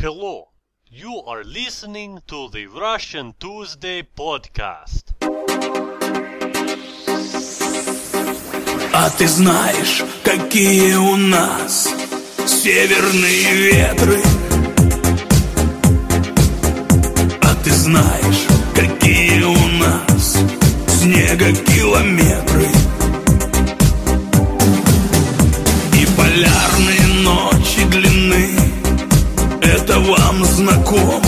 Hello, you are listening to the Russian Tuesday podcast. А ты знаешь, какие у нас северные ветры? А ты знаешь, какие у нас снега километры? Знакомо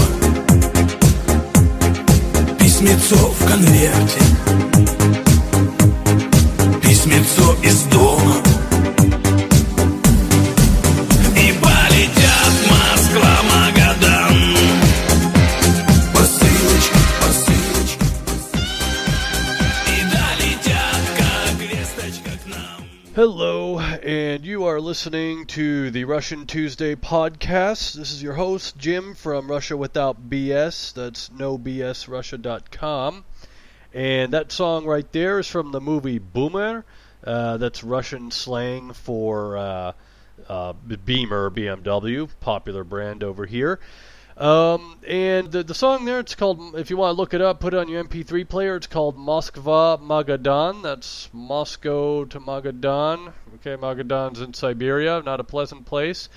Письмецо в конверте. Письмецо из дома listening to the Russia Tuesday podcast. This is your host, Jim from Russia Without BS. That's nobsrussia.com. And that song right there is from the movie Bumer. Uh, that's Russian slang for uh, uh, Beamer BMW, popular brand over here. Um, and the, the song there, it's called, if you want to look it up, put it on your MP3 player. It's called Moskva Magadan. That's Moscow to Magadan. Okay, Magadan's in Siberia, not a pleasant place.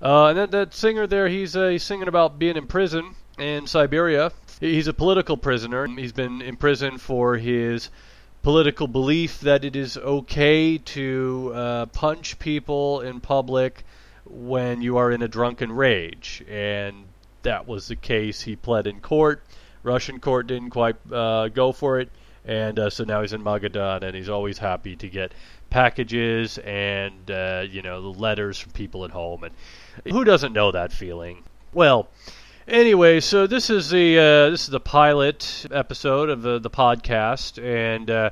Uh, and that, that singer there, he's, uh, he's singing about being in prison in Siberia. He's a political prisoner. He's been in prison for his political belief that it is okay to uh, punch people in public when you are in a drunken rage. And that was the case. He pled in court. Russian court didn't quite uh, go for it, and uh, so now he's in Magadan, and he's always happy to get packages and uh, you know the letters from people at home. And who doesn't know that feeling? Well, anyway, so this is the uh, this is the pilot episode of the the podcast, and uh,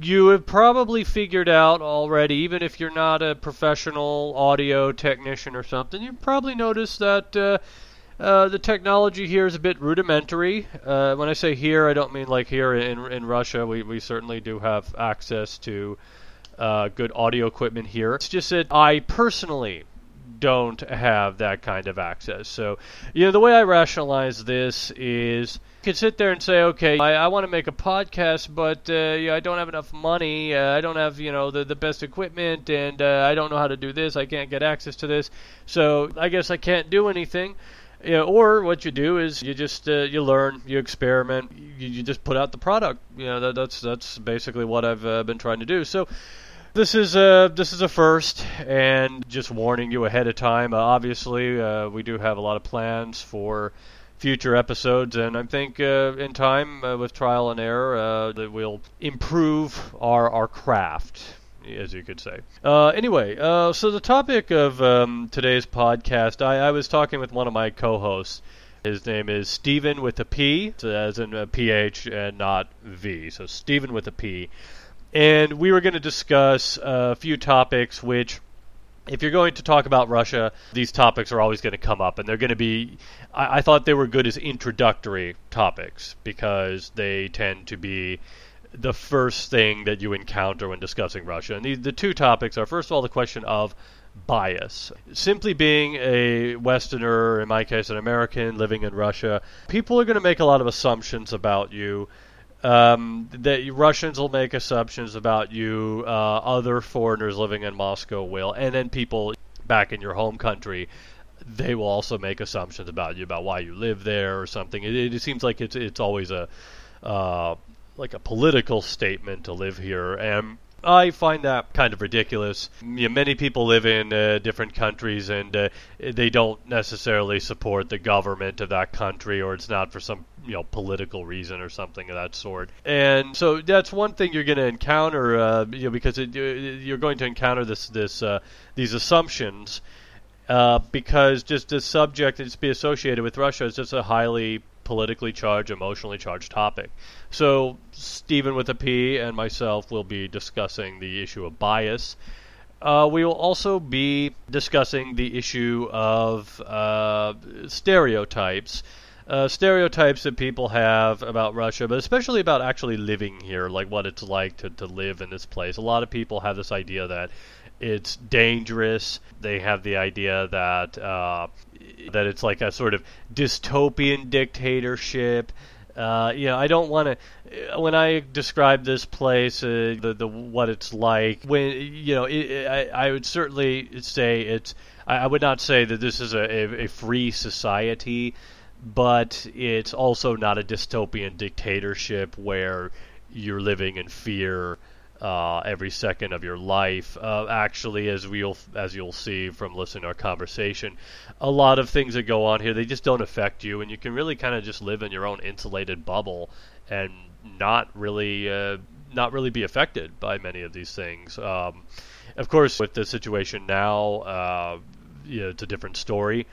you have probably figured out already, even if you're not a professional audio technician or something, you've probably noticed that. Uh, uh, the technology here is a bit rudimentary. Uh, when I say here, I don't mean like here in in Russia. We we certainly do have access to uh, good audio equipment here. It's just that I personally don't have that kind of access. So, you know, the way I rationalize this is you could sit there and say, okay, I, I want to make a podcast, but uh, I don't have enough money. Uh, I don't have, you know, the, the best equipment, and uh, I don't know how to do this. I can't get access to this. So I guess I can't do anything. Yeah, or what you do is you just uh, you learn, you experiment, you, you just put out the product. You know that, that's that's basically what I've uh, been trying to do. So this is a this is a first, and just warning you ahead of time. Uh, obviously, uh, we do have a lot of plans for future episodes, and I think uh, in time, uh, with trial and error, uh, that we'll improve our our craft as you could say. Uh, anyway, uh, so the topic of um, today's podcast, I, I, was talking with one of my co-hosts. His name is Stephen with a P, so as in a PH and not V. So Stephen with a P, and we were going to discuss a few topics which. If you're going to talk about Russia, these topics are always going to come up, and they're going to be. I, I thought they were good as introductory topics because they tend to be the first thing that you encounter when discussing Russia. And the, the two topics are, first of all, the question of bias. Simply being a Westerner, in my case, an American living in Russia, people are going to make a lot of assumptions about you. Um, that Russians will make assumptions about you, uh, other foreigners living in Moscow will, and then people back in your home country they will also make assumptions about you about why you live there or something. It, it seems like it's it's always a uh, like a political statement to live here, and I find that kind of ridiculous. You know, many people live in uh, different countries, and uh, they don't necessarily support the government of that country, or it's not for some you know political reason or something of that sort. And so that's one thing you're going to encounter, uh, you know, because it, you're going to encounter this this uh, these assumptions. Uh, because just the subject that's be associated with Russia is just a highly politically charged, emotionally charged topic. So, Stephen with a P and myself will be discussing the issue of bias. Uh, we will also be discussing the issue of uh, stereotypes. Uh, stereotypes that people have about Russia, but especially about actually living here, like what it's like to, to live in this place. A lot of people have this idea that it's dangerous. They have the idea that uh, that it's like a sort of dystopian dictatorship. Uh, you know, I don't want to. When I describe this place, uh, the the what it's like, when you know, it, I, I would certainly say it's. I, I would not say that this is a, a, a free society, but it's also not a dystopian dictatorship where you're living in fear uh, every second of your life. Uh, actually, as we'll as you'll see from listening to our conversation, a lot of things that go on here they just don't affect you, and you can really kind of just live in your own insulated bubble and not really uh, not really be affected by many of these things. Um, of course, with the situation now, uh, you know, it's a different story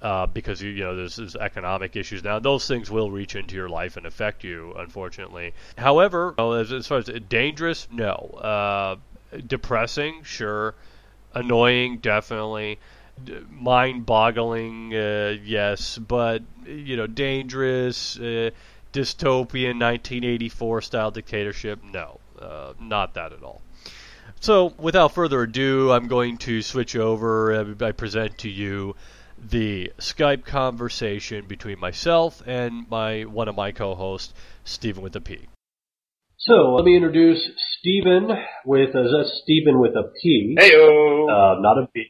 uh, because you, you know there's, there's, economic issues now. Those things will reach into your life and affect you, unfortunately. However, as, as far as dangerous, no. Uh, depressing, sure. Annoying, definitely. D- mind-boggling, uh, yes. But you know, dangerous, uh, dystopian 1984 style dictatorship, no, uh, not that at all. So, without further ado, I'm going to switch over. Uh, I present to you the Skype conversation between myself and my one of my co-hosts, Stephen with a P. So let me introduce Stephen with a that's Stephen with a P. Heyo. Uh, not a P.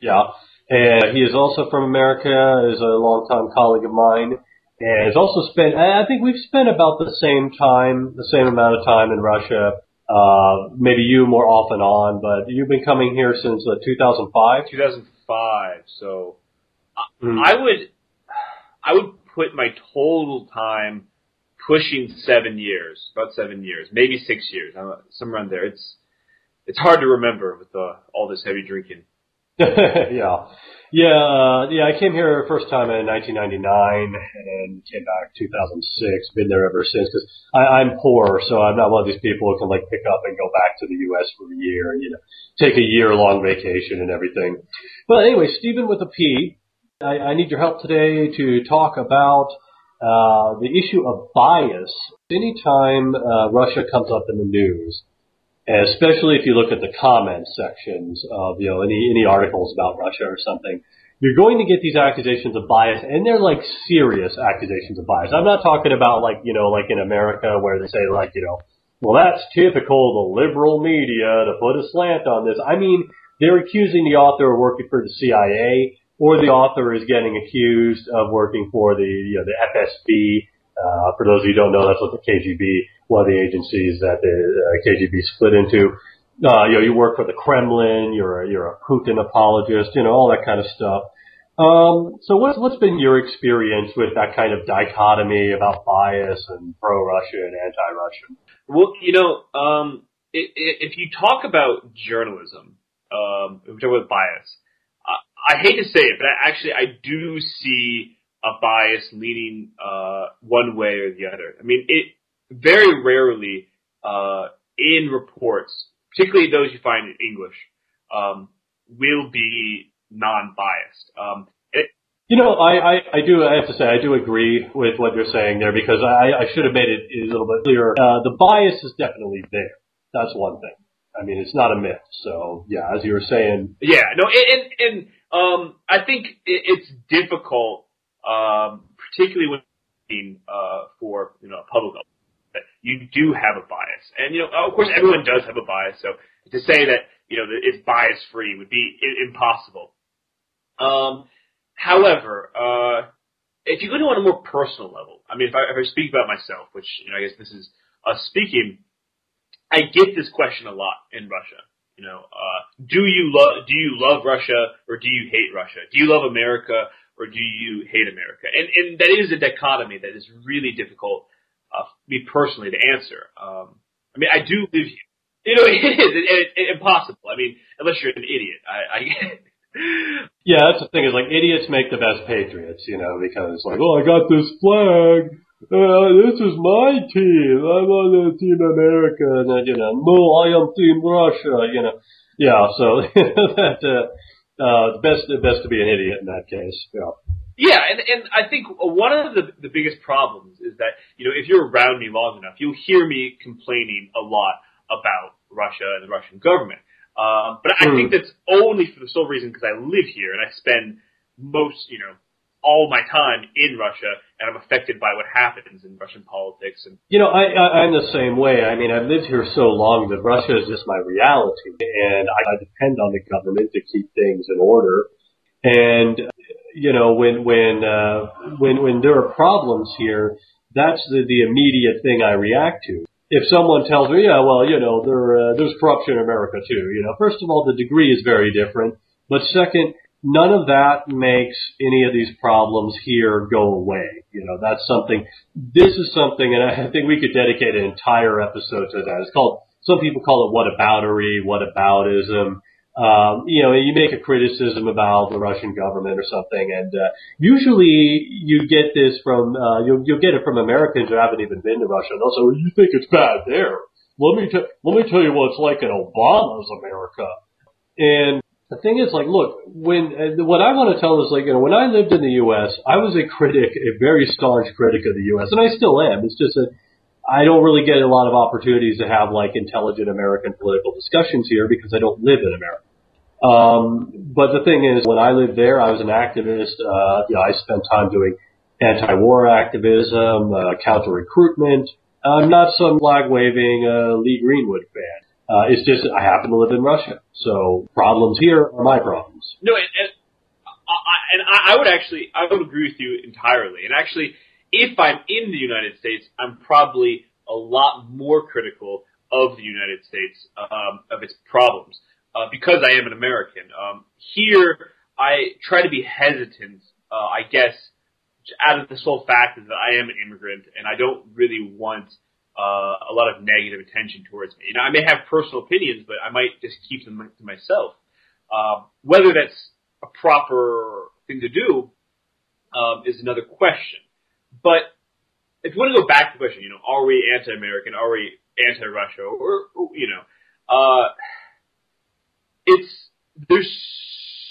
Yeah, and he is also from America. Is a longtime colleague of mine, and has also spent. I think we've spent about the same time, the same amount of time in Russia. Uh, maybe you more off and on, but you've been coming here since uh, 2005. 2005. So Mm. I would, I would put my total time pushing seven years, about seven years, maybe six years, somewhere around there. It's, it's hard to remember with uh, all this heavy drinking. yeah, yeah, uh, yeah. I came here first time in 1999, and then came back 2006. Been there ever since because I'm poor, so I'm not one of these people who can like pick up and go back to the U.S. for a year and you know take a year long vacation and everything. But anyway, Stephen with a P I, I need your help today to talk about uh, the issue of bias. Anytime uh, Russia comes up in the news, especially if you look at the comment sections of you know any any articles about Russia or something, you're going to get these accusations of bias, and they're like serious accusations of bias. I'm not talking about like you know like in America where they say like you know, well that's typical the liberal media to put a slant on this. I mean they're accusing the author of working for the CIA or the author is getting accused of working for the you know, the FSB. Uh, for those of you who don't know, that's what the KGB, one of the agencies that the uh, KGB split into. Uh, you know, you work for the Kremlin, you're a, you're a Putin apologist, you know, all that kind of stuff. Um, so what's what's been your experience with that kind of dichotomy about bias and pro-Russian and anti-Russian? Well, you know, um, it, it, if you talk about journalism, um, if we talk about bias, I hate to say it, but I, actually I do see a bias leaning uh, one way or the other. I mean, it very rarely uh, in reports, particularly those you find in English, um, will be non-biased. Um, you know, I, I, I do, I have to say, I do agree with what you're saying there because I, I should have made it a little bit clearer. Uh, the bias is definitely there. That's one thing. I mean, it's not a myth. So yeah, as you were saying. Yeah, no, and, and um, I think it, it's difficult, um, particularly when uh, for you know a public you do have a bias, and you know of course everyone does have a bias. So to say that you know that it's bias free would be impossible. Um, however, uh, if you go to on a more personal level, I mean, if I, if I speak about myself, which you know I guess this is us speaking, I get this question a lot in Russia. You know, uh, do you love do you love Russia or do you hate Russia? Do you love America or do you hate America? And and that is a dichotomy that is really difficult uh, me personally to answer. Um, I mean, I do live here. You know, it is it, it, impossible. I mean, unless you're an idiot. I, I yeah, that's the thing is like idiots make the best patriots, you know, because like, oh, I got this flag uh, this is my team. I'm on the team America, and then you know, no, I am team Russia. You know, yeah. So that uh, uh, best best to be an idiot in that case. Yeah. Yeah, and and I think one of the the biggest problems is that you know if you're around me long enough, you'll hear me complaining a lot about Russia and the Russian government. Um, but I mm. think that's only for the sole reason because I live here and I spend most, you know, all my time in Russia, and I'm affected by what happens in Russian politics. And You know, I, I, I'm the same way. I mean, I've lived here so long that Russia is just my reality, and I, I depend on the government to keep things in order. And you know, when when uh, when when there are problems here, that's the the immediate thing I react to. If someone tells me, yeah, well, you know, there uh, there's corruption in America too. You know, first of all, the degree is very different, but second, none of that makes any of these problems here go away. You know, that's something. This is something, and I think we could dedicate an entire episode to that. It's called. Some people call it whataboutery, whataboutism. Um, you know, you make a criticism about the Russian government or something, and uh, usually you get this from uh, you'll you'll get it from Americans who haven't even been to Russia. And also, you think it's bad there? Let me t- let me tell you what it's like in Obama's America. And the thing is, like, look, when uh, what I want to tell is, like, you know, when I lived in the U.S., I was a critic, a very staunch critic of the U.S., and I still am. It's just that I don't really get a lot of opportunities to have like intelligent American political discussions here because I don't live in America. Um, but the thing is, when I lived there, I was an activist. Uh, you know, I spent time doing anti-war activism, uh, counter-recruitment. I'm not some flag-waving uh, Lee Greenwood fan. Uh, it's just I happen to live in Russia, so problems here are my problems. No, and, and I, and I would actually, I would agree with you entirely. And actually, if I'm in the United States, I'm probably a lot more critical of the United States, um, of its problems, uh, because I am an American. Um, here, I try to be hesitant, uh, I guess, out of the sole fact that I am an immigrant and I don't really want uh, a lot of negative attention towards me. You know, I may have personal opinions, but I might just keep them to myself. Um, whether that's a proper thing to do um, is another question. But if you want to go back to the question, you know, are we anti-American? Are we anti-Russia? Or, or you know, uh, it's there's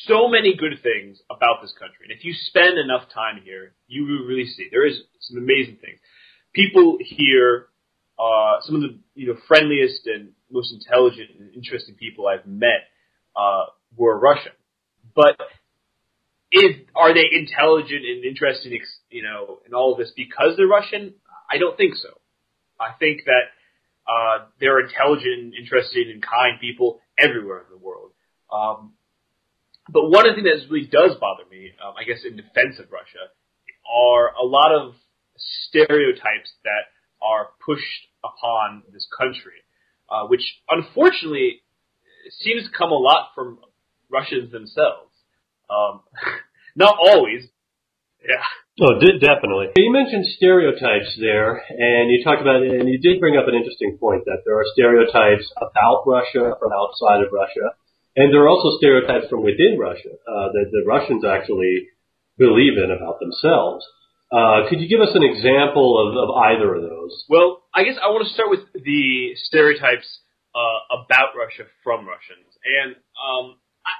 so many good things about this country, and if you spend enough time here, you will really see there is some amazing things. People here, uh, some of the you know friendliest and most intelligent and interesting people I've met uh, were Russian, but is are they intelligent and interested, in, you know, in all of this because they're Russian? I don't think so. I think that uh, they're intelligent, interested, and kind people everywhere in the world. Um, but one of the things that really does bother me, um, I guess, in defense of Russia, are a lot of stereotypes that are pushed upon this country, uh, which unfortunately seems to come a lot from Russians themselves. Um, not always. Yeah. Oh, de- definitely. You mentioned stereotypes there, and you talked about, and you did bring up an interesting point that there are stereotypes about Russia from outside of Russia, and there are also stereotypes from within Russia uh, that the Russians actually believe in about themselves. Uh, could you give us an example of, of either of those? Well, I guess I want to start with the stereotypes uh, about Russia from Russians, and um, I,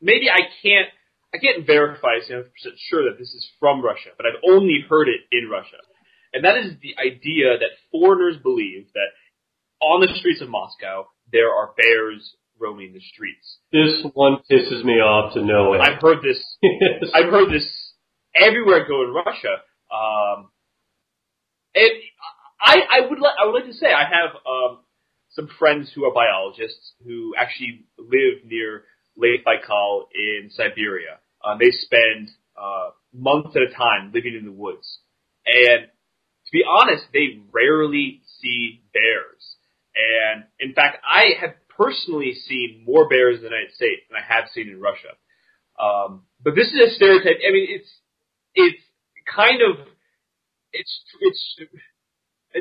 maybe I can't I can't verify 100% sure that this is from Russia, but I've only heard it in Russia. And that is the idea that foreigners believe that on the streets of Moscow, there are bears roaming the streets. This one pisses me off to no end. I've heard this, I've heard this everywhere I go in Russia. Um, and I, I would like, I would like to say I have, um, some friends who are biologists who actually live near Lake Baikal in Siberia. Uh, they spend uh, months at a time living in the woods, and to be honest, they rarely see bears. And in fact, I have personally seen more bears in the United States than I have seen in Russia. Um, but this is a stereotype. I mean, it's it's kind of it's it's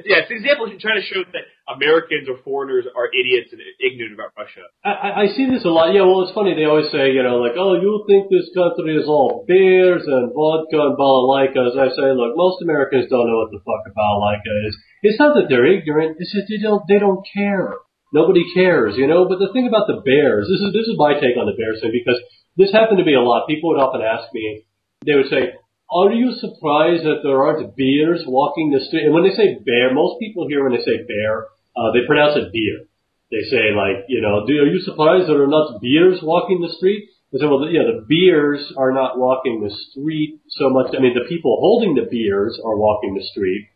yeah, it's an example of trying to show that Americans or foreigners are idiots and ignorant about Russia. I, I see this a lot. Yeah, well, it's funny. They always say, you know, like, oh, you think this country is all beers and vodka and balalaika. As I say, look, most Americans don't know what the fuck a balalaika is. It's not that they're ignorant. It's just they don't, they don't care. Nobody cares, you know. But the thing about the bears, this is this is my take on the bears thing because this happened to be a lot. People would often ask me, they would say, are you surprised that there aren't bears walking the street? And when they say bear, most people here when they say bear, uh, they pronounce it beer. They say like, you know, do, are you surprised there are not bears walking the street? I said, well, yeah, the beers are not walking the street so much. I mean, the people holding the beers are walking the street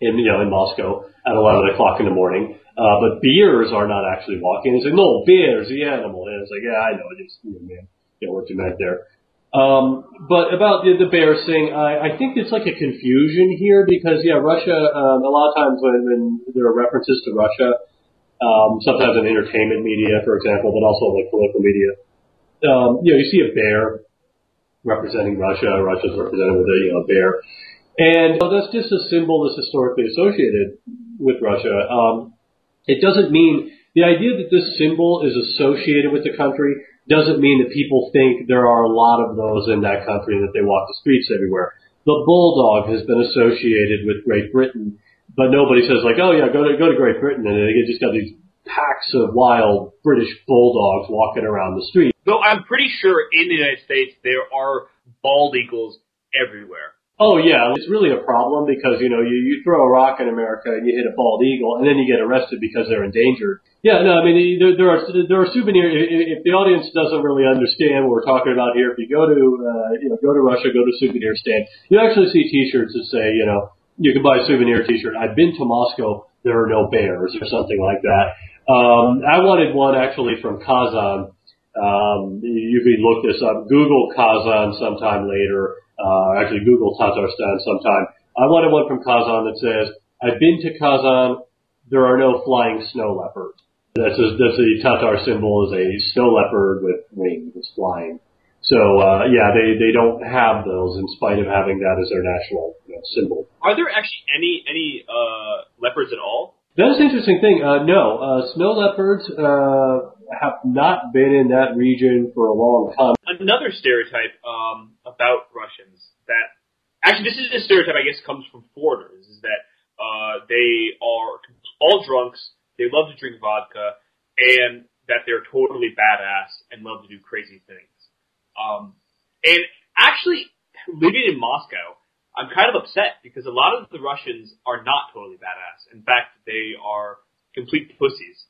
in, you know, in Moscow at 11 o'clock in the morning. Uh, but beers are not actually walking. He's like, no, bears, the animal. And it's like, yeah, I know, just, you know, man, you know what you meant there. Um, but about the, the bears thing, I, I think it's like a confusion here because, yeah, Russia, um, a lot of times when, when there are references to Russia, um, sometimes in entertainment media, for example, but also like political media, um, you know, you see a bear representing Russia, Russia's represented with a, you know, bear. And that's just a symbol that's historically associated with Russia. Um, it doesn't mean the idea that this symbol is associated with the country doesn't mean that people think there are a lot of those in that country and that they walk the streets everywhere. The bulldog has been associated with Great Britain, but nobody says like, oh yeah, go to go to Great Britain, and they just got these packs of wild British bulldogs walking around the street. Though I'm pretty sure in the United States there are bald eagles everywhere. Oh yeah, it's really a problem because you know you you throw a rock in America and you hit a bald eagle and then you get arrested because they're endangered. Yeah, no, I mean there, there are there are souvenir. If the audience doesn't really understand what we're talking about here, if you go to uh, you know go to Russia, go to souvenir stand, you actually see T-shirts that say you know you can buy a souvenir T-shirt. I've been to Moscow. There are no bears or something like that. Um, I wanted one actually from Kazan. Um, you can look this up. Google Kazan sometime later uh, actually Google Tatarstan sometime. I wanted one from Kazan that says, I've been to Kazan, there are no flying snow leopards. That's, a, that's the Tatar symbol is a snow leopard with wings, it's flying. So, uh, yeah, they, they don't have those in spite of having that as their national you know, symbol. Are there actually any, any, uh, leopards at all? That's an interesting thing. Uh, no, uh, snow leopards, uh, have not been in that region for a long time. Another stereotype um, about Russians that actually this is a stereotype I guess comes from foreigners is that uh, they are all drunks, they love to drink vodka, and that they're totally badass and love to do crazy things. Um, and actually, living in Moscow, I'm kind of upset because a lot of the Russians are not totally badass. In fact, they are complete pussies.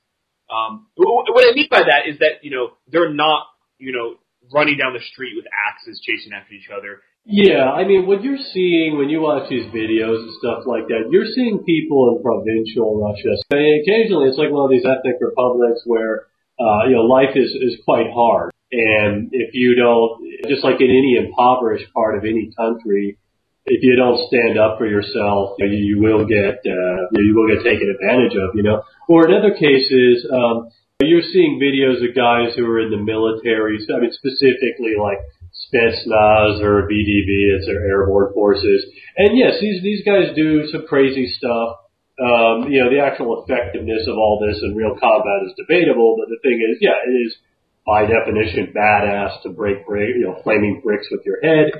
Um, what I mean by that is that you know they're not you know running down the street with axes chasing after each other. Yeah, I mean, what you're seeing when you watch these videos and stuff like that, you're seeing people in provincial Russia. I occasionally, it's like one of these ethnic republics where uh, you know life is is quite hard, and if you don't, just like in any impoverished part of any country, if you don't stand up for yourself, you, you will get uh, you will get taken advantage of. You know, or in other cases, um, you're seeing videos of guys who are in the military. So, I mean, specifically like Spetsnaz or VDV, it's their airborne forces. And yes, these these guys do some crazy stuff. Um, you know, the actual effectiveness of all this in real combat is debatable, but the thing is, yeah, it is by definition badass to break, break you know, flaming bricks with your head.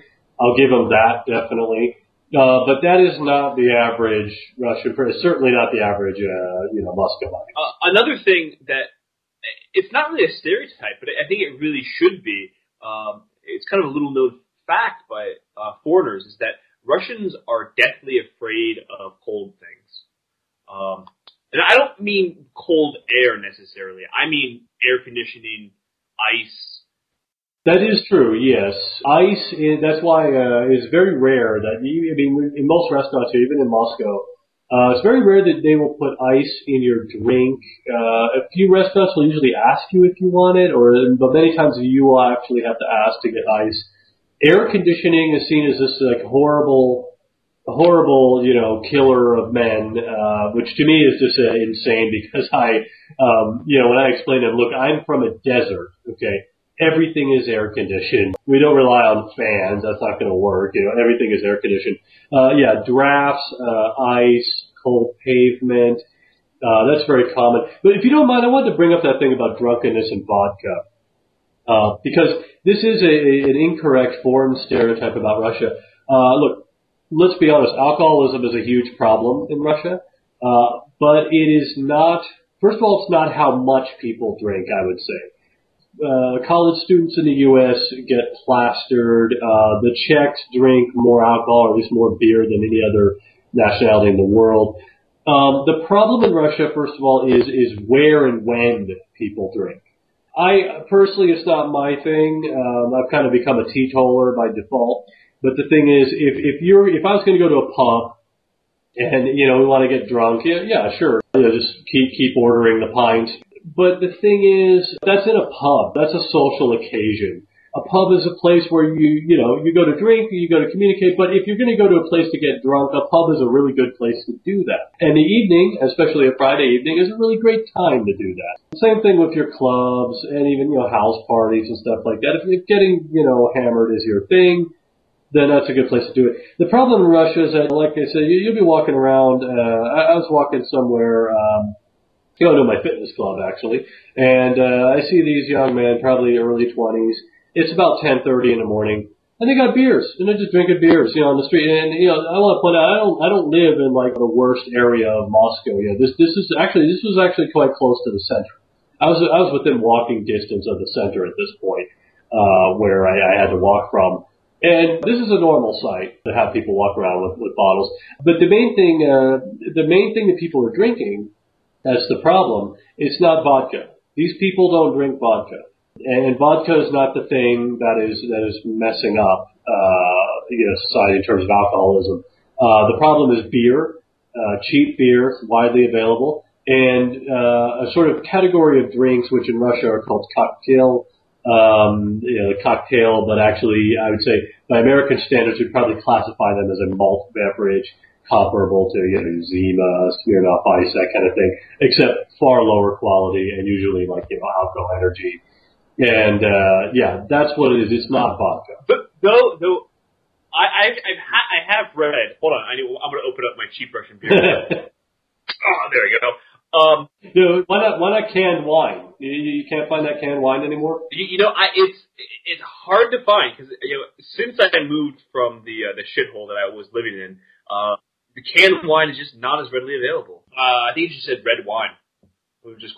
I'll give them that definitely. Uh, but that is not the average Russian person. Certainly not the average, uh, you know, Muscovite. Uh, another thing that it's not really a stereotype, but I think it really should be. Um, it's kind of a little known fact by uh, foreigners is that Russians are deathly afraid of cold things. Um, and I don't mean cold air necessarily. I mean air conditioning, ice, that is true. Yes, ice. Is, that's why uh, it's very rare that you. I mean, in most restaurants, even in Moscow, uh, it's very rare that they will put ice in your drink. Uh, a few restaurants will usually ask you if you want it, or but many times you will actually have to ask to get ice. Air conditioning is seen as this like horrible, horrible, you know, killer of men, uh, which to me is just uh, insane because I, um, you know, when I explain it, look, I'm from a desert, okay everything is air conditioned. We don't rely on fans. That's not going to work. You know, everything is air conditioned. Uh, yeah, drafts, uh, ice, cold pavement. Uh, that's very common. But if you don't mind, I wanted to bring up that thing about drunkenness and vodka. Uh, because this is a, an incorrect foreign stereotype about Russia. Uh, look, let's be honest, alcoholism is a huge problem in Russia. Uh, but it is not, first of all, it's not how much people drink, I would say uh, college students in the U.S. get plastered. Uh, the Czechs drink more alcohol, or at least more beer than any other nationality in the world. Um, the problem in Russia, first of all, is is where and when people drink. I personally, it's not my thing. Um, I've kind of become a teetotaler by default. But the thing is, if if you're if I was going to go to a pub and you know we want to get drunk, yeah, yeah, sure, you know, just keep keep ordering the pints. But the thing is, that's in a pub. That's a social occasion a pub is a place where you, you know, you go to drink, you go to communicate, but if you're going to go to a place to get drunk, a pub is a really good place to do that. And the evening, especially a Friday evening, is a really great time to do that. Same thing with your clubs and even, you know, house parties and stuff like that. If, if getting, you know, hammered is your thing, then that's a good place to do it. The problem in Russia is that, like I said, you, you'll be walking around, uh, I, I was walking somewhere, um, going to my fitness club actually, and, uh, I see these young men, probably early 20s, it's about 10:30 in the morning, and they got beers, and they're just drinking beers, you know, on the street. And you know, I want to point out, I don't, I don't live in like the worst area of Moscow. Yeah, this, this is actually, this was actually quite close to the center. I was, I was within walking distance of the center at this point, uh, where I, I had to walk from. And this is a normal sight to have people walk around with, with bottles. But the main thing, uh, the main thing that people are drinking, that's the problem. It's not vodka. These people don't drink vodka. And vodka is not the thing that is that is messing up uh, you know society in terms of alcoholism. Uh, the problem is beer, uh, cheap beer, widely available, and uh, a sort of category of drinks which in Russia are called cocktail. Um, you know, cocktail, but actually, I would say by American standards, we'd probably classify them as a malt beverage comparable to you know Zima, Smirnoff Ice, that kind of thing, except far lower quality and usually like you know alcohol energy and uh, yeah, that's what it is. It's not vodka. But though, though, I I've, I've ha- I have read. Hold on, I need, I'm going to open up my cheap Russian beer. oh, there you go. Um, Dude, why not? Why not canned wine? You, you can't find that canned wine anymore. you, you know, I it's it's hard to find because you know since I moved from the uh, the shithole that I was living in, uh, the canned wine is just not as readily available. Uh, I think you just said red wine. It was just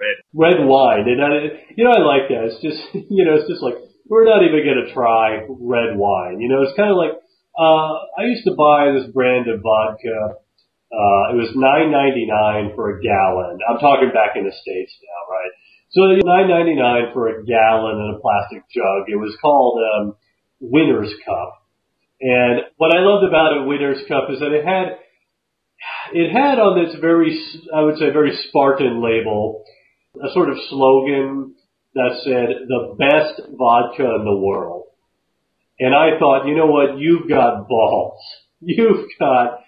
red. Red wine, and I, you know I like that. It's just you know it's just like we're not even gonna try red wine. You know, it's kind of like uh, I used to buy this brand of vodka. Uh, it was nine ninety nine for a gallon. I'm talking back in the states now, right? So nine ninety nine for a gallon in a plastic jug. It was called um, Winner's Cup. And what I loved about a Winner's Cup is that it had it had on this very, I would say, very Spartan label a sort of slogan that said the best vodka in the world. And I thought, you know what? You've got balls. You've got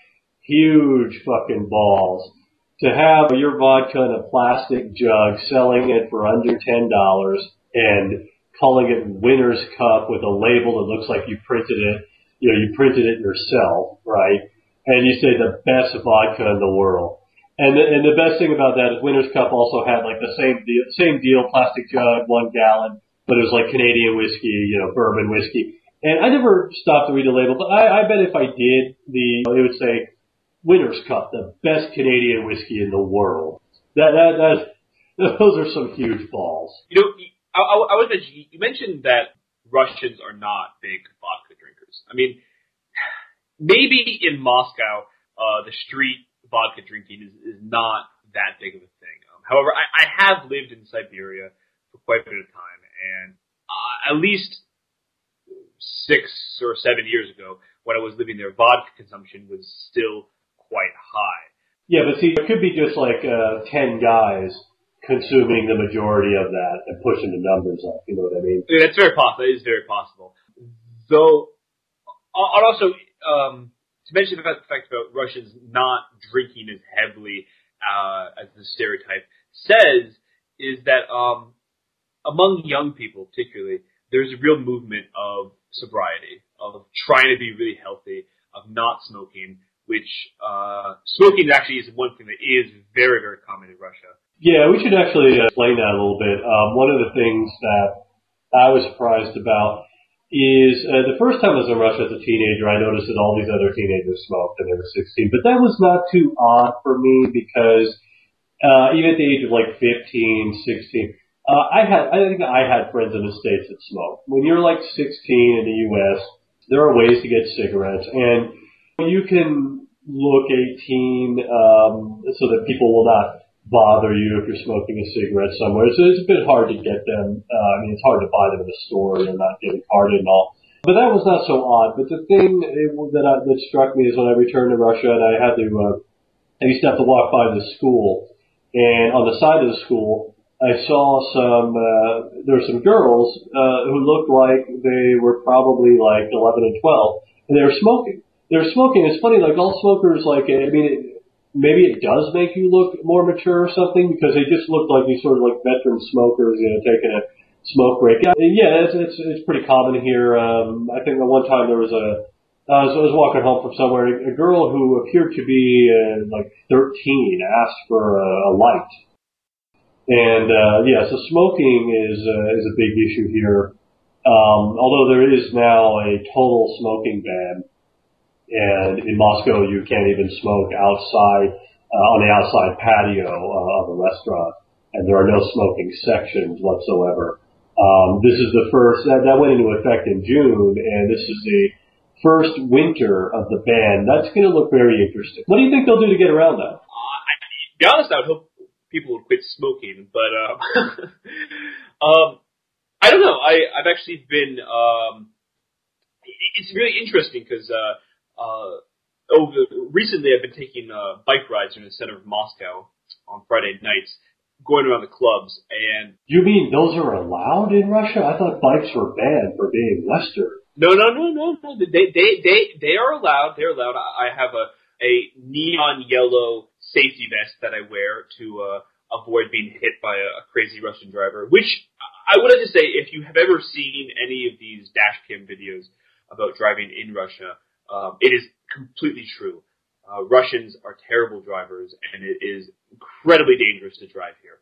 huge fucking balls to have your vodka in a plastic jug, selling it for under ten dollars, and calling it Winner's Cup with a label that looks like you printed it. You know, you printed it yourself, right? And you say the best vodka in the world. And the, and the best thing about that is Winner's Cup also had like the same deal, same deal, plastic jug, one gallon, but it was like Canadian whiskey, you know, bourbon whiskey. And I never stopped to read the label, but I, I bet if I did, the it would say Winner's Cup, the best Canadian whiskey in the world. That that that those are some huge balls. You know, I, I, I was mentioning, you mentioned that Russians are not big vodka drinkers. I mean, maybe in Moscow, uh, the street vodka drinking is, is not that big of a thing. Um, however, I, I have lived in Siberia for quite a bit of time, and uh, at least six or seven years ago, when I was living there, vodka consumption was still quite high. Yeah, but see, it could be just like uh, ten guys consuming the majority of that and pushing the numbers up. You know what I mean? Yeah, that's very possible. It is very possible. Though, I'd also um, to mention about the fact about Russians not drinking as heavily uh, as the stereotype says is that um, among young people, particularly, there's a real movement of sobriety, of trying to be really healthy, of not smoking. Which uh, smoking actually is one thing that is very, very common in Russia. Yeah, we should actually explain that a little bit. Um, one of the things that I was surprised about is uh, the first time I was in Russia as a teenager, I noticed that all these other teenagers smoked and they were 16. But that was not too odd for me because uh, even at the age of like 15, 16, uh, I had I think I had friends in the states that smoked. When you're like 16 in the U.S., there are ways to get cigarettes, and you can look 18 um, so that people will not bother you if you're smoking a cigarette somewhere. So it's a bit hard to get them. Uh, I mean, it's hard to buy them in the store. They're not getting carded and all. But that was not so odd. But the thing that I, that struck me is when I returned to Russia and I had to, uh, I used to have to walk by the school, and on the side of the school, I saw some, uh, there were some girls, uh, who looked like they were probably like 11 and 12, and they were smoking. They were smoking. It's funny, like all smokers, like, I mean, it, maybe it does make you look more mature or something because they just looked like these sort of like veteran smokers, you know, taking a smoke break. Yeah, it's it's, it's pretty common here. Um, I think at one time there was a I was, I was walking home from somewhere. A girl who appeared to be uh, like 13 asked for a, a light, and uh, yeah, so smoking is uh, is a big issue here. Um, although there is now a total smoking ban, and in Moscow you can't even smoke outside uh, on the outside patio uh, of a restaurant, and there are no smoking sections whatsoever. Um, this is the first that, that went into effect in June, and this is the first winter of the ban. That's going to look very interesting. What do you think they'll do to get around that? Uh, I, to be honest, I would hope people would quit smoking, but um, um, I don't know. I I've actually been. Um, it's really interesting because uh, uh, over recently I've been taking uh, bike rides in the center of Moscow on Friday nights, going around the clubs. And you mean those are allowed in Russia? I thought bikes were banned for being Western. No, no, no, no, no. They they they they are allowed. They're allowed. I have a a neon yellow safety vest that I wear to uh, avoid being hit by a, a crazy Russian driver. Which I would have to say, if you have ever seen any of these dash cam videos about driving in Russia, um, it is completely true. Uh, Russians are terrible drivers, and it is incredibly dangerous to drive here.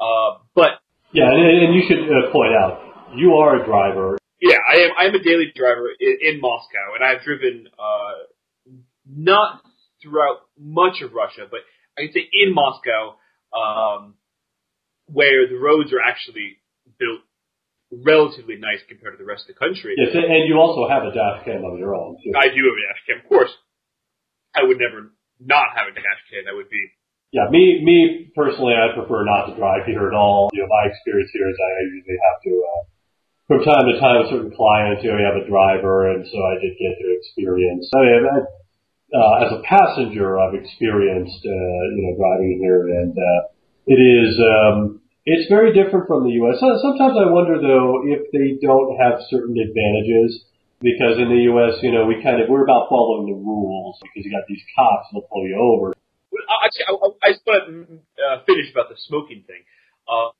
Uh, but yeah, and, and you should uh, point out you are a driver. Yeah, I am. I am a daily driver in, in Moscow, and I've driven uh, not throughout much of Russia, but I can say in Moscow, um, where the roads are actually built relatively nice compared to the rest of the country. Yes, and you also have a dash cam of your own. Too. I do have a dash cam, of course. I would never not have a dash cam. That would be. Yeah, me, me personally, I prefer not to drive here at all. You know, my experience here is I usually have to. Uh, from time to time with certain clients, you know, we have a driver, and so I did get to experience. I mean, I, uh, as a passenger, I've experienced, uh, you know, driving here, and uh, it is, um, it's very different from the U.S. Sometimes I wonder, though, if they don't have certain advantages, because in the U.S., you know, we kind of we're about following the rules because you got these cops that'll pull you over. Actually, I, just want to uh, finish about the smoking thing. Uh,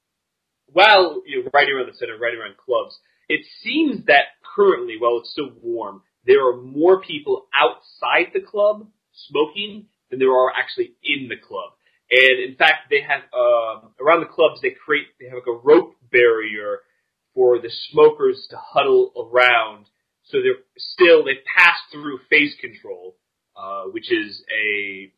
while you know, riding around the center, riding around clubs, it seems that currently, while it's still warm, there are more people outside the club smoking than there are actually in the club. And in fact, they have uh, around the clubs they create they have like a rope barrier for the smokers to huddle around. So they're still they pass through face control, uh, which is a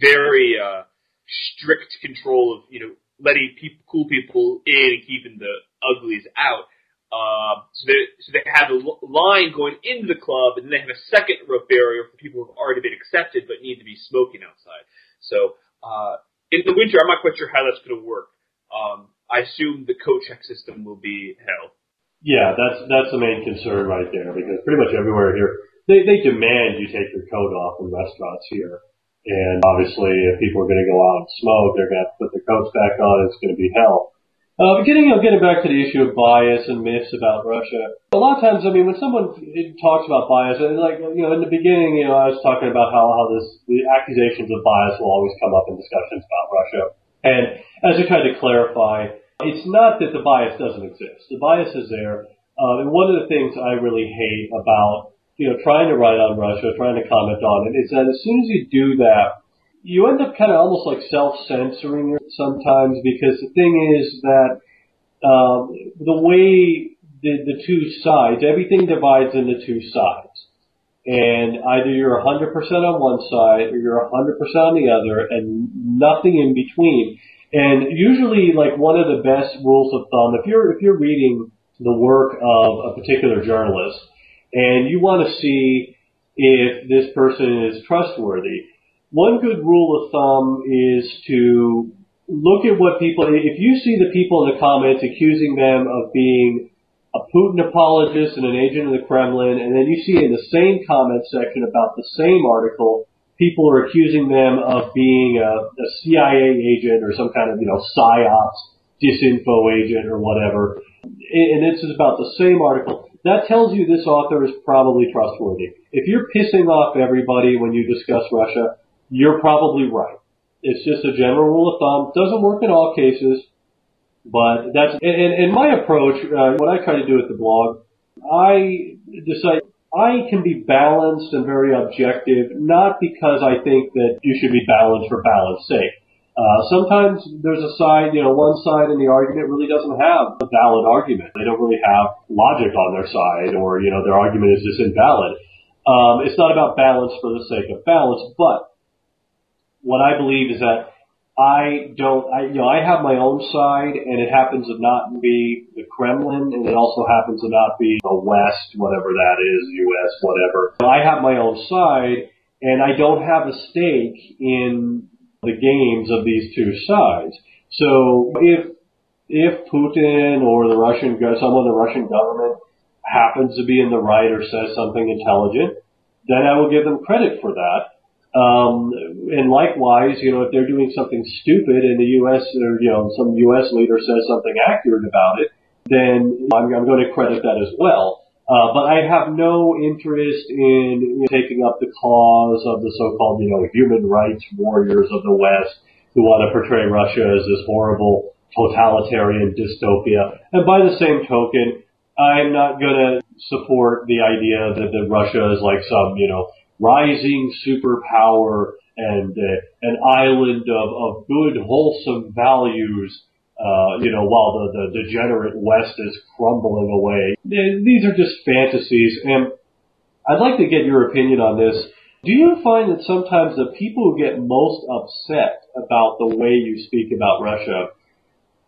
very uh, strict control of you know letting people, cool people in and keeping the uglies out. Uh, so they so they have a line going into the club, and then they have a second rope barrier for people who have already been accepted but need to be smoking outside. So uh, in the winter, I'm not quite sure how that's going to work. Um, I assume the coat check system will be hell. Yeah, that's that's the main concern right there because pretty much everywhere here they they demand you take your coat off in restaurants here. And obviously, if people are going to go out and smoke, they're going to put their coats back on. It's going to be hell. Uh, getting, you know, getting back to the issue of bias and myths about Russia, a lot of times, I mean, when someone talks about bias, and like, you know, in the beginning, you know, I was talking about how, how this, the accusations of bias will always come up in discussions about Russia. And as I tried to clarify, it's not that the bias doesn't exist. The bias is there. Uh, and one of the things I really hate about you know, trying to write on Russia, trying to comment on it, is that as soon as you do that, you end up kind of almost like self-censoring sometimes because the thing is that um, the way the, the two sides, everything divides into two sides. And either you're 100% on one side or you're 100% on the other and nothing in between. And usually like one of the best rules of thumb, if you're, if you're reading the work of a particular journalist, and you want to see if this person is trustworthy. One good rule of thumb is to look at what people, if you see the people in the comments accusing them of being a Putin apologist and an agent of the Kremlin, and then you see in the same comment section about the same article, people are accusing them of being a, a CIA agent or some kind of, you know, psyops, disinfo agent or whatever. And this is about the same article. That tells you this author is probably trustworthy. If you're pissing off everybody when you discuss Russia, you're probably right. It's just a general rule of thumb. Doesn't work in all cases, but that's and, my approach. Uh, what I try to do with the blog, I decide I can be balanced and very objective, not because I think that you should be balanced for balance sake. Uh, sometimes there's a side, you know, one side in the argument really doesn't have a valid argument. They don't really have logic on their side, or you know, their argument is just invalid. Um, it's not about balance for the sake of balance, but what I believe is that I don't, I, you know, I have my own side and it happens to not be the Kremlin and it also happens to not be the West, whatever that is, US, whatever. I have my own side and I don't have a stake in the games of these two sides. So if, if Putin or the Russian, someone the Russian government happens to be in the right or says something intelligent, then I will give them credit for that. Um, and likewise, you know, if they're doing something stupid and the U.S. or, you know, some U.S. leader says something accurate about it, then I'm, I'm going to credit that as well. Uh, but I have no interest in, in taking up the cause of the so-called, you know, human rights warriors of the West who want to portray Russia as this horrible totalitarian dystopia. And by the same token, I'm not going to support the idea that, that Russia is like some, you know, rising superpower and uh, an island of, of good, wholesome values, uh, you know, while the, the degenerate West is crumbling away. These are just fantasies, and I'd like to get your opinion on this. Do you find that sometimes the people who get most upset about the way you speak about Russia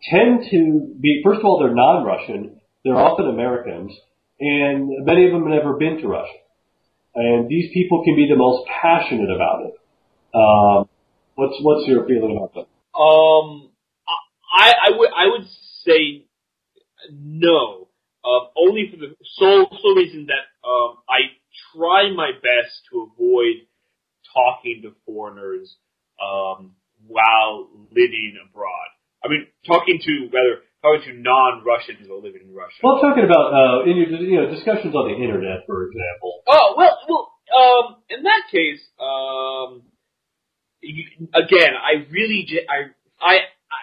tend to be, first of all, they're non-Russian, they're often Americans, and many of them have never been to Russia and these people can be the most passionate about it. Um, what's what's your feeling about that? Um, I I would I would say no. Um, only for the sole sole reason that um, I try my best to avoid talking to foreigners um, while living abroad. I mean, talking to rather talking to non-Russians who are living in Russia. Well, talking about uh, in your you know discussions on the internet, for example. Oh well, well, um, in that case, um, you, again, I really, I, I, I,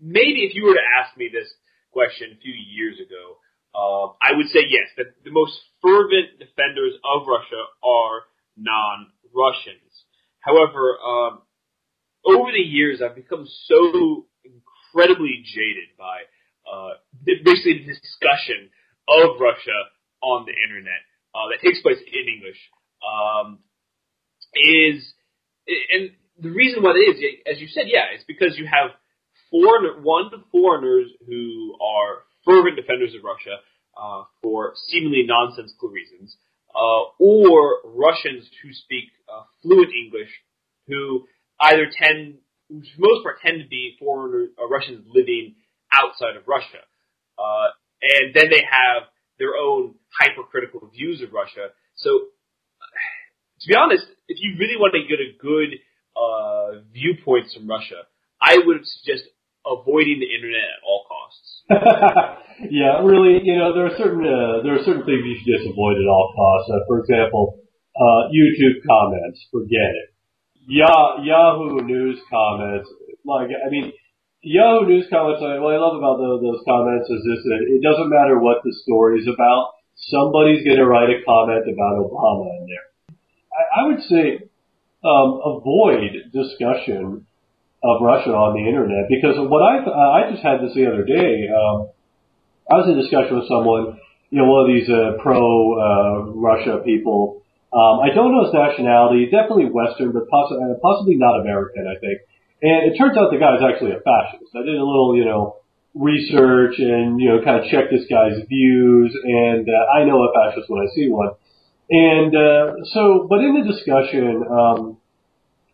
maybe if you were to ask me this question a few years ago, um, I would say yes, that the most fervent defenders of Russia are non-Russians. However, um, over the years, I've become so incredibly jaded by uh, basically the discussion of Russia on the internet uh, that takes place in English um, is and the reason why it is, as you said, yeah, it's because you have foreign one foreigners who are fervent defenders of Russia uh, for seemingly nonsensical reasons, uh, or Russians who speak uh, fluent English who either tend most part tend to be foreigners, uh, Russians living outside of Russia. Uh, and then they have their own hypercritical views of Russia. So, to be honest, if you really want to get a good uh, viewpoints from Russia, I would suggest avoiding the internet at all costs. yeah, really, you know, there are certain uh, there are certain things you should just avoid at all costs. Uh, for example, uh, YouTube comments, forget it. Yahoo News comments. Like, I mean, Yahoo News comments. What I love about those, comments is this: it doesn't matter what the story is about. Somebody's going to write a comment about Obama in there. I, I would say um, avoid discussion of Russia on the internet because what I uh, I just had this the other day. Um, I was in discussion with someone, you know, one of these uh, pro uh, Russia people um, I don't know his nationality. Definitely Western, but poss- uh, possibly not American. I think. And it turns out the guy is actually a fascist. I did a little, you know, research and you know, kind of check this guy's views, and uh, I know a fascist when I see one. And uh, so, but in the discussion, um,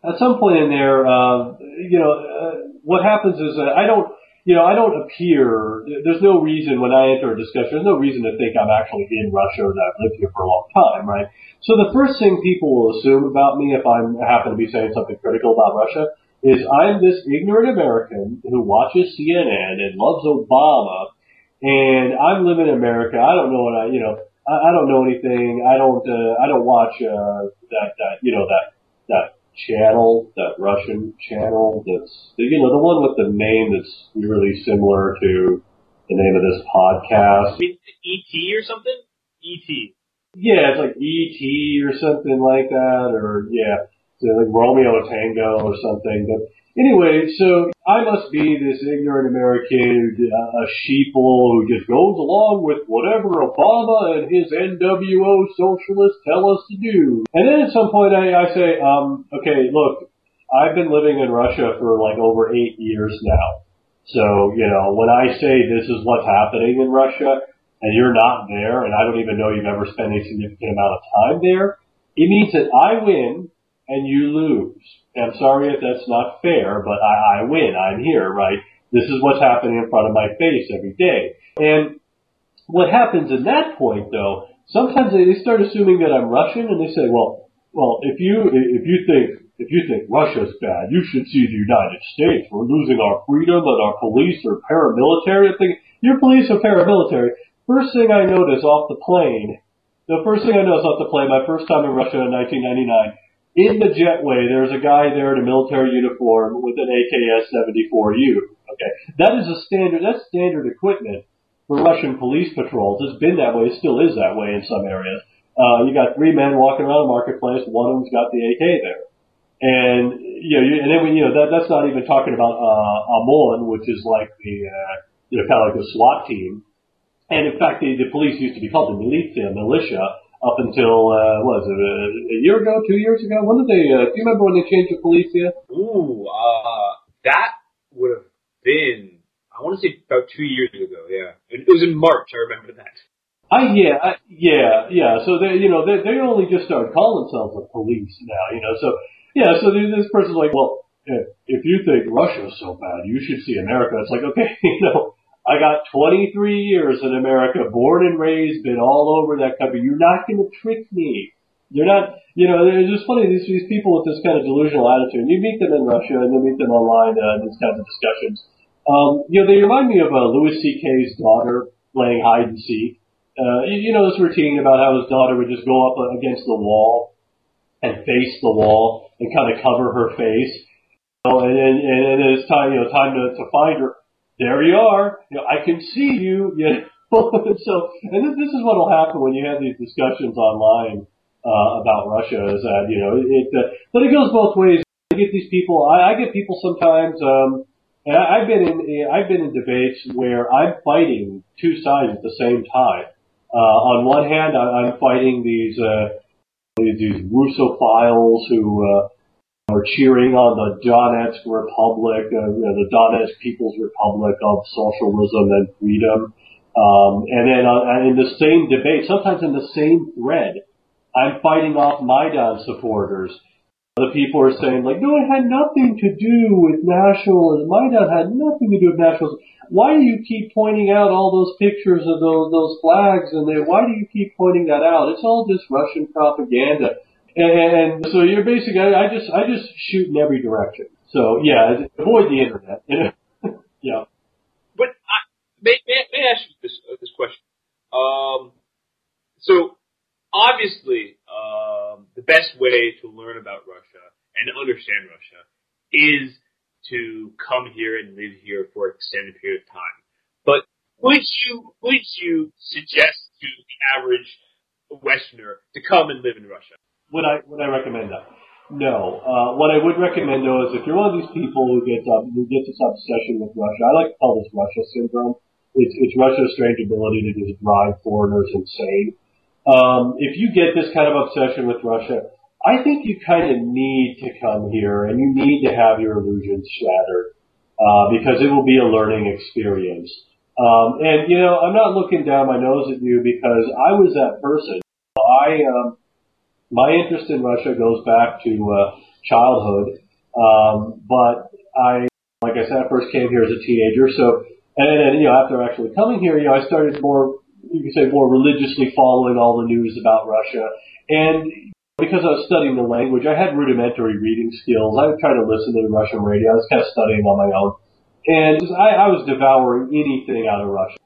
at some point in there, uh, you know, uh, what happens is that I don't, you know, I don't appear. There's no reason when I enter a discussion. There's no reason to think I'm actually in Russia or that I've lived here for a long time, right? So the first thing people will assume about me if I happen to be saying something critical about Russia is I'm this ignorant American who watches CNN and loves Obama, and I'm living in America. I don't know what I, you know, I, I don't know anything. I don't, uh, I don't watch uh, that, that, you know, that that channel, that Russian channel. That's you know the one with the name that's really similar to the name of this podcast. RT or something? RT. Yeah, it's like RT or something like that, or yeah, so like Romeo Tango or something. But anyway, so I must be this ignorant American, uh, a sheeple who just goes along with whatever Obama and his NWO socialists tell us to do. And then at some point I, I say, um, okay, look, I've been living in Russia for like over eight years now. So, you know, when I say this is what's happening in Russia, and you're not there, and I don't even know you've ever spent a significant amount of time there, it means that I win and you lose. I'm sorry if that's not fair, but I, I win. I'm here, right? This is what's happening in front of my face every day. And what happens in that point, though, sometimes they, they start assuming that I'm Russian, and they say, well, well, if you if you think if you think Russia's bad, you should see the United States. We're losing our freedom, and our police are paramilitary. I think your police are paramilitary. First thing I notice off the plane, the first thing I notice off the plane, my first time in Russia in 1999 in the jetway, there's a guy there in a military uniform with an AKS-74U. Okay, that is a standard. That's standard equipment for Russian police patrols. It's been that way. It still is that way in some areas. Uh, you got three men walking around the marketplace. One of them's got the AK there, and you know, you, and then when you know that that's not even talking about uh, OMON, which is like the uh, you know kind of like the SWAT team. And in fact, the, the police used to be called the militia, militia up until uh, what was it a, a year ago, two years ago? When did they? Uh, do you remember when they changed the police here? Ooh, uh, that would have been I want to say about two years ago. Yeah, it was in March. I remember that. I yeah I, yeah yeah. So they you know they they only just started calling themselves the police now. You know so yeah so this person's like well if you think Russia's so bad you should see America. It's like okay you know I got 23 years in America, born and raised, been all over that country. You're not going to trick me. You're not, you know, it's just funny, these, these people with this kind of delusional attitude. You meet them in Russia and you meet them online, uh, these kinds of discussions. Um, you know, they remind me of uh, Louis C.K.'s daughter playing hide and seek. Uh, you, know this routine about how his daughter would just go up against the wall and face the wall and kind of cover her face. You know, and and, and it's time, you know, time to, to find her there you are. You know, I can see you. You know? so, and this, is what will happen when you have these discussions online uh, about Russia. Is that you know it? Uh, but it goes both ways. I get these people. I, I get people sometimes. Um, and I, I've been in I've been in debates where I'm fighting two sides at the same time. Uh, on one hand, I, I'm fighting these uh, these Russophiles who uh, are cheering on the Donetsk Republic, uh, you know, the Donetsk People's Republic of socialism and freedom. Um, and then uh, in the same debate, sometimes in the same thread, I'm fighting off Maidan supporters. The people are saying like, no, it had nothing to do with nationalism. Maidan had nothing to do with nationalism. Why do you keep pointing out all those pictures of those, those flags and they, why do you keep pointing that out? It's all just Russian propaganda. And so you're basically, I just, I just shoot in every direction. So yeah, avoid the internet. yeah. But I, may, may, may I ask you this, uh, this question? Um, so obviously, um, the best way to learn about Russia and understand Russia is to come here and live here for an extended period of time. But would you, would you suggest to the average Westerner to come and live in Russia? Would I would I recommend that? No. Uh, what I would recommend though is if you're one of these people who gets up who gets this obsession with Russia, I like to call this Russia syndrome. It's, it's Russia's strange ability to just drive foreigners insane. Um, if you get this kind of obsession with Russia, I think you kind of need to come here and you need to have your illusions shattered uh, because it will be a learning experience. Um, and you know, I'm not looking down my nose at you because I was that person. I um, my interest in Russia goes back to uh, childhood, um, but I, like I said, I first came here as a teenager. So, and then you know, after actually coming here, you know, I started more, you could say, more religiously following all the news about Russia, and because I was studying the language, I had rudimentary reading skills. I would try to listen to the Russian radio. I was kind of studying on my own. And I, I was devouring anything out of Russia.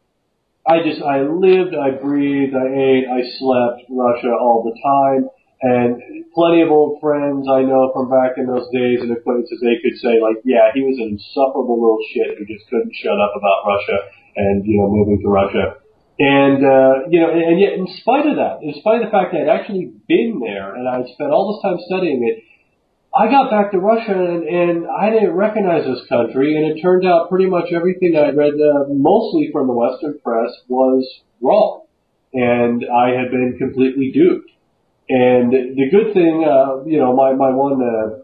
I just, I lived, I breathed, I ate, I slept Russia all the time. And plenty of old friends I know from back in those days and acquaintances, they could say like, yeah, he was an insufferable little shit who just couldn't shut up about Russia and, you know, moving to Russia. And, uh, you know, and, yet in spite of that, in spite of the fact that I'd actually been there and I'd spent all this time studying it, I got back to Russia and, and I didn't recognize this country and it turned out pretty much everything that I'd read, uh, mostly from the Western press, was wrong. And I had been completely duped. And the good thing, uh, you know, my, my one, uh,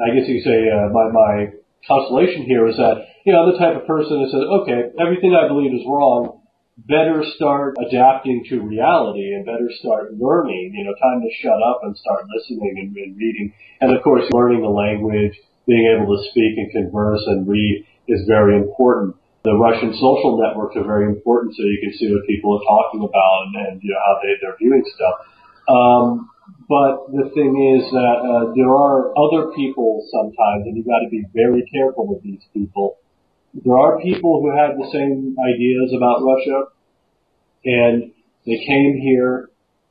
I guess you could say, uh, my, my consolation here is that, you know, I'm the type of person that says, okay, everything I believe is wrong better start adapting to reality and better start learning, you know, time to shut up and start listening and, and reading. And of course, learning the language, being able to speak and converse and read is very important. The Russian social networks are very important so you can see what people are talking about and, and you know, how they, they're viewing stuff. Um, but the thing is that uh, there are other people sometimes, and you've got to be very careful with these people there are people who had the same ideas about Russia, and they came here,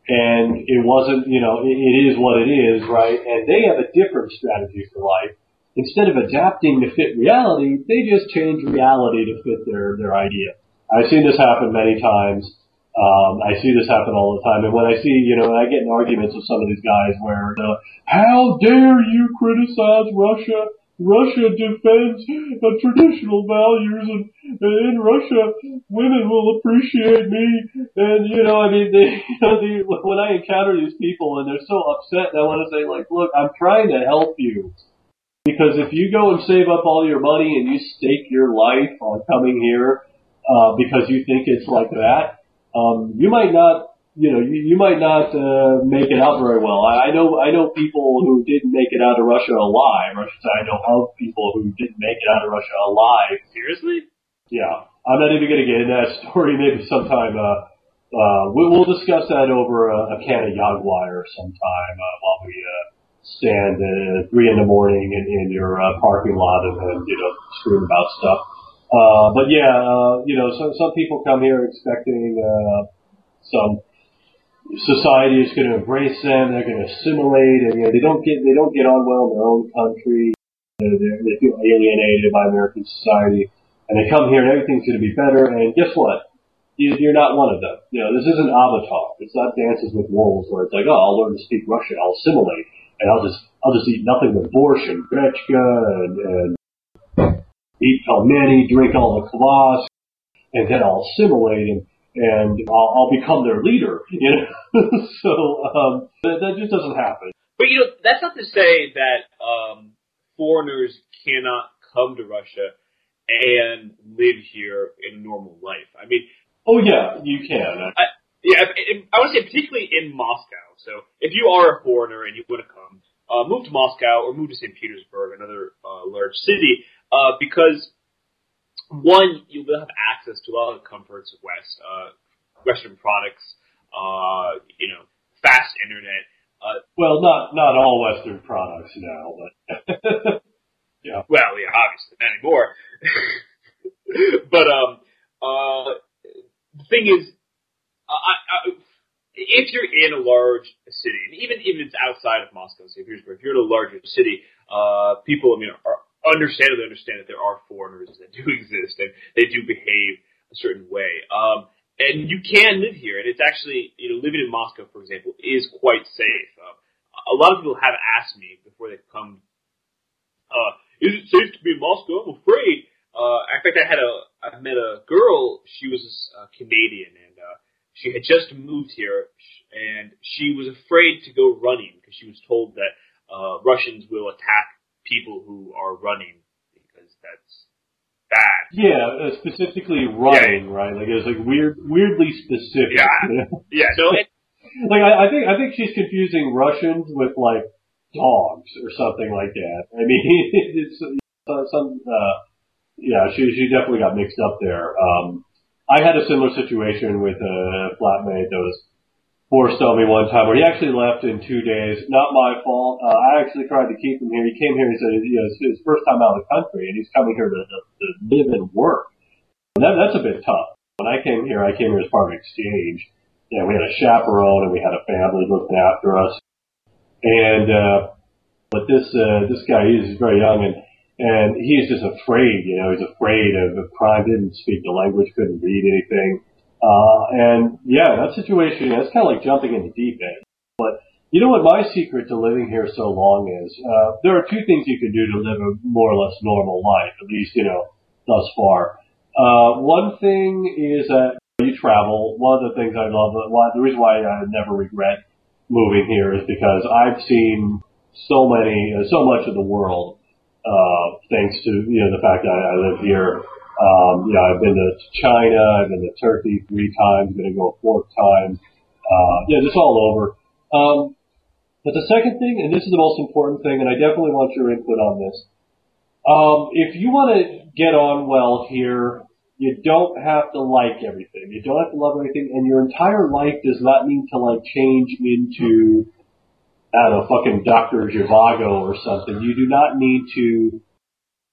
and it wasn't, you know, it, it is what it is, right? And they have a different strategy for life. Instead of adapting to fit reality, they just change reality to fit their their idea. I've seen this happen many times. Um, I see this happen all the time, and when I see, you know, I get in arguments with some of these guys where, uh, how dare you criticize Russia? Russia defends uh, traditional values, and, and in Russia, women will appreciate me. And you know, I mean, they, you know, they, when I encounter these people and they're so upset, and I want to say, like, look, I'm trying to help you. Because if you go and save up all your money and you stake your life on coming here uh, because you think it's like that, um, you might not you know, you, you might not uh, make it out very well. I, I know I know people who didn't make it out of Russia alive. Or I should say, I know of people who didn't make it out of Russia alive. Seriously? Yeah, I'm not even going to get into that story. Maybe sometime. Uh, uh, we, we'll discuss that over a, a can of Jaguar sometime uh, while we uh, stand at three in the morning in, in your uh, parking lot and, and you know scream about stuff. Uh, but yeah, uh, you know, some some people come here expecting uh, some society is going to embrace them. They're going to assimilate, and you know they don't get they don't get on well in their own country. They're, they feel alienated by American society, and they come here and everything's going to be better. And guess what? You, you're not one of them. You know this isn't Avatar. It's not Dances with Wolves where it's like, oh, I'll learn to speak Russian, I'll assimilate, and I'll just I'll just eat nothing but borscht and gretchka and, and eat pelmeni, drink all the kvass, and then I'll assimilate and and I'll, I'll become their leader. You know, so um, that, that just doesn't happen. But you know, that's not to say that um, foreigners cannot come to Russia and live here in a normal life. I mean, oh yeah, you can. I, yeah, I want to say particularly in Moscow. So if you are a foreigner and you want to come, uh, move to Moscow or move to St. Petersburg, another uh, large city, uh, because one, you will have access to a lot of the comforts of West, uh, Western products, uh, you know, fast internet. Uh, well, not not all Western products now, but yeah. Well, yeah, obviously not anymore. but um, uh, the thing is, I, I, if you're in a large city, and even if it's outside of Moscow, say Petersburg, if you're in a larger city, uh, people, I mean, are understandably understand that there are foreigners that do exist and they do behave a certain way. Um, and you can live here, and it's actually, you know, living in Moscow, for example, is quite safe. Uh, a lot of people have asked me before they come, uh, is it safe to be in Moscow? I'm afraid. Uh, in fact, I had a, I met a girl, she was uh, Canadian, and, uh, she had just moved here, and she was afraid to go running because she was told that, uh, Russians will attack people who are running because that's bad. Yeah, uh, specifically running, yeah. right? Like it's like weird, weirdly specific. Yeah, yeah. No, it, like I, I think I think she's confusing Russians with like dogs or something like that. I mean, it's uh, some uh, yeah, she she definitely got mixed up there. Um, I had a similar situation with a flatmate that was forced on me one time where he actually left in two days. Not my fault. Uh, I actually tried to keep him here. He came here. He said you know, it's his first time out of the country, and he's coming here to, to, to live and work. And that, that's a bit tough. When I came here, I came here as part of exchange. Yeah, we had a chaperone and we had a family looking after us. And uh, but this uh, this guy, he's very young and and he's just afraid. You know, he's afraid of, of crime. Didn't speak the language, couldn't read anything. Uh, and yeah, that situation, that's kind of like jumping in the deep end. But you know what my secret to living here so long is? Uh, there are two things you can do to live a more or less normal life, at least, you know, thus far. Uh, one thing is that you travel. One of the things I love, well, the reason why I never regret moving here is because I've seen so many, uh, so much of the world uh, thanks to you know the fact that I live here. Um, you know, I've been to China, I've been to Turkey three times, I'm going to go a fourth time. Uh, yeah, just all over. Um, but the second thing, and this is the most important thing, and I definitely want your input on this. Um, if you want to get on well here, you don't have to like everything. You don't have to love everything, and your entire life does not need to like change into I don't know, fucking Dr. Zhivago or something. You do not need to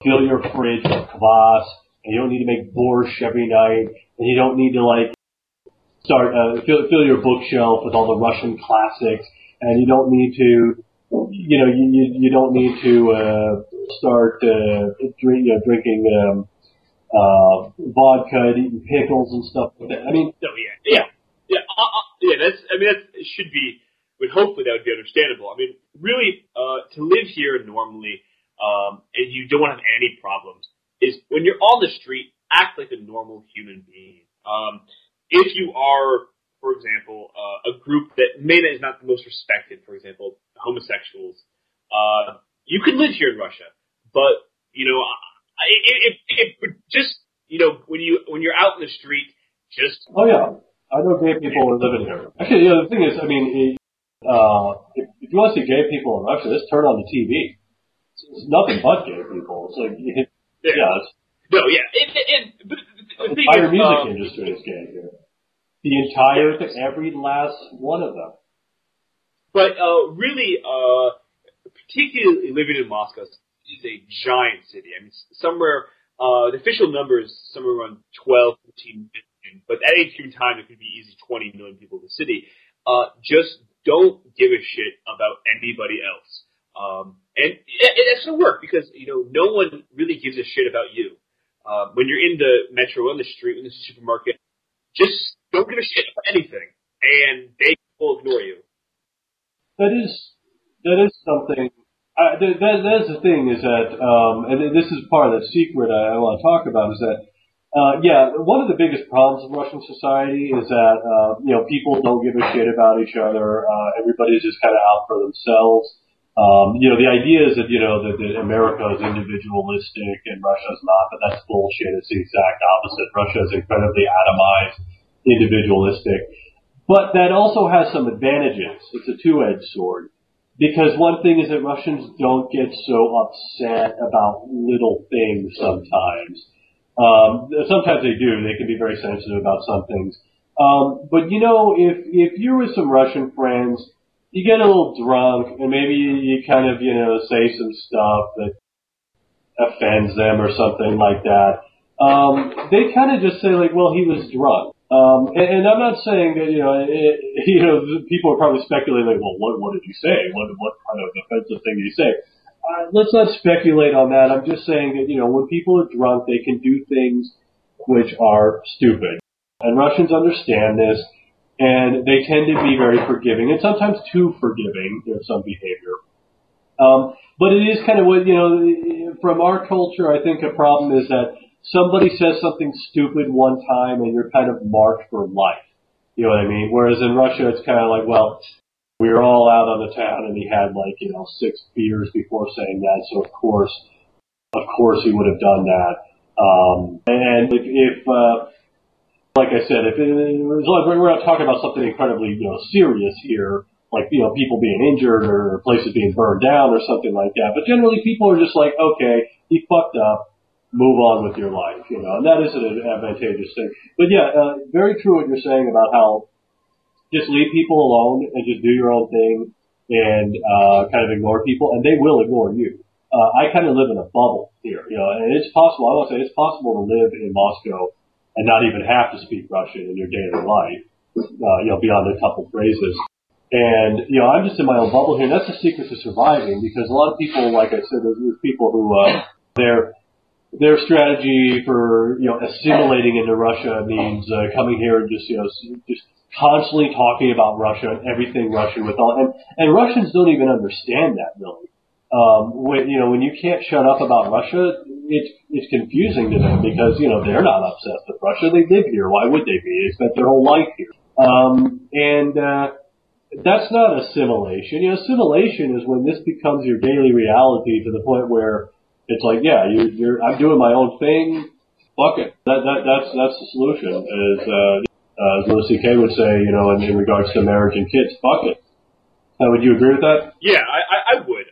fill your fridge with kvass, and you don't need to make borscht every night, and you don't need to like start uh, fill, fill your bookshelf with all the Russian classics, and you don't need to, you know, you you, you don't need to uh, start uh, drink, you know, drinking um, uh, vodka and eating pickles and stuff like that. I mean, No, yeah, yeah, yeah, uh, uh, yeah. That's I mean that should be. But hopefully that would be understandable. I mean, really, uh, to live here normally, um, and you don't have any problems, is when you're on the street, act like a normal human being. Um, if you are, for example, uh, a group that maybe is not the most respected, for example, homosexuals, uh, you can live here in Russia, but you know, it, it, it just you know when you when you're out in the street, just Oh yeah, I know gay people are living here. Actually, yeah, the thing is, I mean, it, uh, if, if you want to see gay people in Russia, just turn on the TV. It's, it's nothing but gay people. It's like, yeah, it's, no, yeah, it, it, it, but the, entire is, music um, industry is gay here. The entire, Yes. every last one of them. But uh, really, uh, particularly living in Moscow is a giant city. I mean, somewhere uh, the official number is somewhere around 12, 13 million, but at any given time it could be easy 20 million people in the city. Uh, just don't give a shit about anybody else. Um, and it, it, gonna work because you know no one really gives a shit about you. Uh, when you're in the metro, on the street, in the supermarket, just don't give a shit about anything, and they will ignore you. That is that is something. Uh, that, that that's the thing is that, um, and this is part of the secret I, I want to talk about is that, uh, yeah, one of the biggest problems of Russian society is that uh, you know people don't give a shit about each other. Uh, everybody's just kind of out for themselves. Um, you know, the idea is that you know that, that America is individualistic and Russia's not, but that's bullshit. It's the exact opposite. Russia is incredibly atomized, individualistic. But that also has some advantages. It's a two-edged sword. Because one thing is that Russians don't get so upset about little things sometimes. Um, sometimes they do. They can be very sensitive about some things. Um, but you know, if if you're with some Russian friends, you get a little drunk, and maybe you, kind of you know say some stuff that offends them or something like that. Um, they kind of just say like, "Well, he was drunk." Um, and, and I'm not saying that you know, it, you know, people are probably speculating like, "Well, what what did you say? What what kind of offensive thing did you say?" Uh, let's not speculate on that. I'm just saying that you know, when people are drunk, they can do things which are stupid, and Russians understand this, and they tend to be very forgiving, and sometimes too forgiving of some behavior. Um, but it is kind of what you know from our culture. I think a problem is that somebody says something stupid one time, and you're kind of marked for life. You know what I mean? Whereas in Russia, it's kind of like, well, we were all out on the town, and he had like you know six beers before saying that, so of course, of course, he would have done that. Um, and if, if uh, like I said, if it, we're not talking about something incredibly, you know, serious here, like, you know, people being injured or places being burned down or something like that. But generally people are just like, okay, he fucked up, move on with your life, you know, and that is an advantageous thing. But yeah, uh, very true what you're saying about how just leave people alone and just do your own thing and, uh, kind of ignore people and they will ignore you. Uh, I kind of live in a bubble here, you know, and it's possible, I want to say it's possible to live in Moscow and not even have to speak Russian in your daily life, uh, you know, beyond a couple phrases. And, you know, I'm just in my own bubble here, and that's the secret to surviving because a lot of people, like I said, there's, people who, uh, their, their strategy for, you know, assimilating into Russia means, uh, coming here and just, you know, just constantly talking about Russia and everything Russian with all, and, and Russians don't even understand that really. Um, when, you know, when you can't shut up about Russia, it's, it's confusing to them because, you know, they're not obsessed with Russia. They live here. Why would they be? They spent their whole life here. Um, and, uh, that's not assimilation. You know, assimilation is when this becomes your daily reality to the point where it's like, yeah, you, you're, I'm doing my own thing. Fuck it. That, that, that's, that's the solution. As, uh, uh, as Louis C.K. would say, you know, in, in regards to marriage and kids, fuck it. Uh, would you agree with that? Yeah, I, I, I would.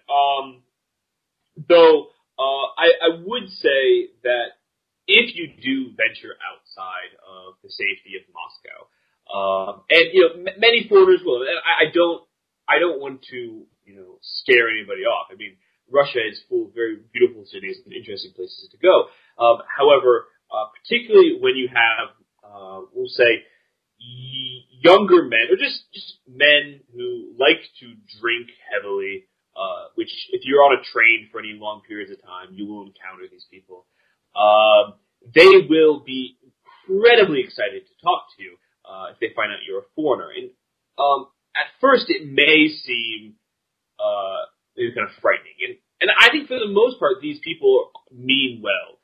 Though, uh, I, I would say that if you do venture outside of the safety of Moscow, um, and you know, m- many foreigners will. I, I don't, I don't want to, you know, scare anybody off. I mean, Russia is full of very beautiful cities and interesting places to go. Um, however, uh, particularly when you have, uh, we'll say, younger men or just just men who like to drink heavily. Uh, which, if you're on a train for any long periods of time, you will encounter these people. Um, they will be incredibly excited to talk to you uh, if they find out you're a foreigner. And um, at first, it may seem uh, kind of frightening, and and I think for the most part, these people mean well.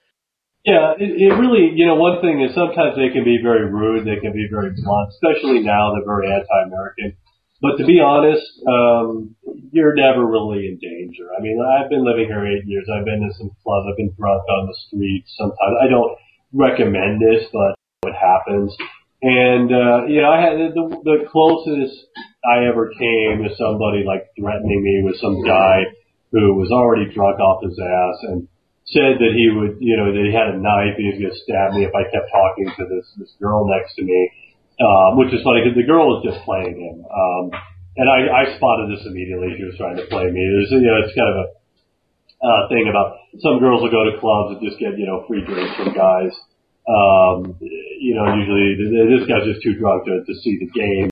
Yeah, it, it really, you know, one thing is sometimes they can be very rude, they can be very blunt, especially now they're very anti-American. But to be honest, um, you're never really in danger. I mean, I've been living here eight years. I've been in some clubs. I've been drunk on the streets. Sometimes I don't recommend this, but it happens. And, uh, you know, I had the, the closest I ever came to somebody like threatening me was some guy who was already drunk off his ass and said that he would, you know, that he had a knife, and he was going to stab me if I kept talking to this, this girl next to me, um, which is funny because the girl was just playing him. Um, and I, I spotted this immediately. She was trying to play me. There's, you know, it's kind of a, uh, thing about some girls will go to clubs and just get, you know, free drinks from guys. Um, you know, usually this guy's just too drunk to, to see the game.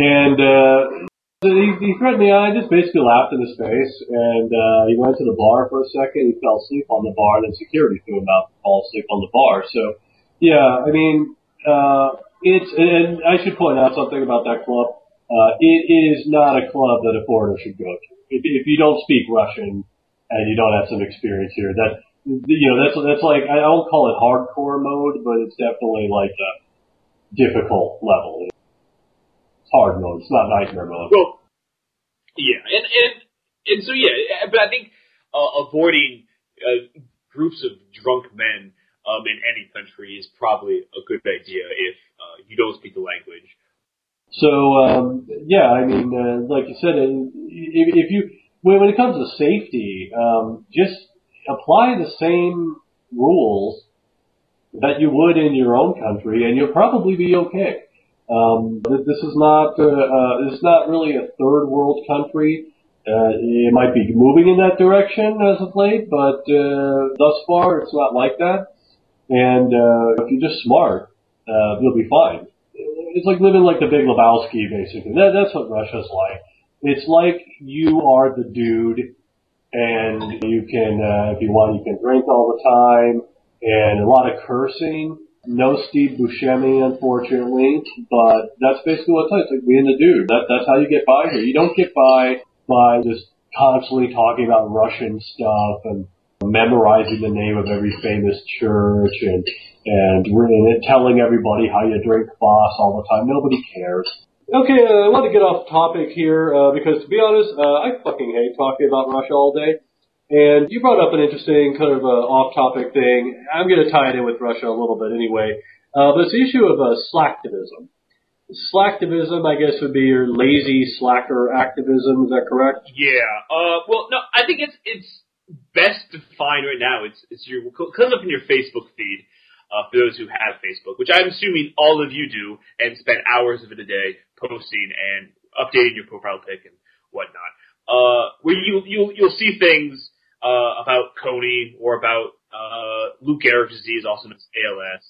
And, uh, he, he threatened me. I just basically laughed in his face, and uh, he went to the bar for a second. He fell asleep on the bar, and then security threw him out to fall asleep on the bar. So, yeah, I mean, uh, it's and I should point out something about that club. Uh, it is not a club that a foreigner should go to. If, if you don't speak Russian and you don't have some experience here, that you know, that's that's like I don't call it hardcore mode, but it's definitely like a difficult level. It's hard mode. It's not nightmare mode. Well, yeah, and and and so yeah, but I think uh, avoiding uh, groups of drunk men um, in any country is probably a good idea if uh, you don't speak the language. So um, yeah, I mean, uh, like you said, if, if you when, it comes to safety, um, just apply the same rules that you would in your own country, and you'll probably be okay. Um, this is not uh, uh, this is not really a third world country. Uh, it might be moving in that direction as of late, but uh, thus far it's not like that. And uh, if you're just smart, uh, you'll be fine. It's like living like the Big Lebowski, basically. That, that's what Russia's like. It's like you are the dude and you can, uh, if you want, you can drink all the time, and a lot of cursing. No Steve Buscemi, unfortunately, but that's basically what it's like being the dude. That that's how you get by here. You don't get by by just constantly talking about Russian stuff and memorizing the name of every famous church and and, and telling everybody how you drink Kvass all the time. Nobody cares. Okay, uh, I want to get off topic here uh, because, to be honest, uh, I fucking hate talking about Russia all day. And you brought up an interesting kind of uh, off-topic thing. I'm going to tie it in with Russia a little bit anyway. Uh, but it's the issue of uh, slacktivism. Slacktivism, I guess, would be your lazy slacker activism. Is that correct? Yeah. Uh, well, no, I think it's it's best defined right now. It's it's your comes up in your Facebook feed. Uh, for those who have Facebook, which I'm assuming all of you do, and spend hours of it a day posting and updating your profile pic and whatnot. Uh, where you you you'll see things uh, about Kony or about uh, Lou Gehrig's disease, also known as ALS.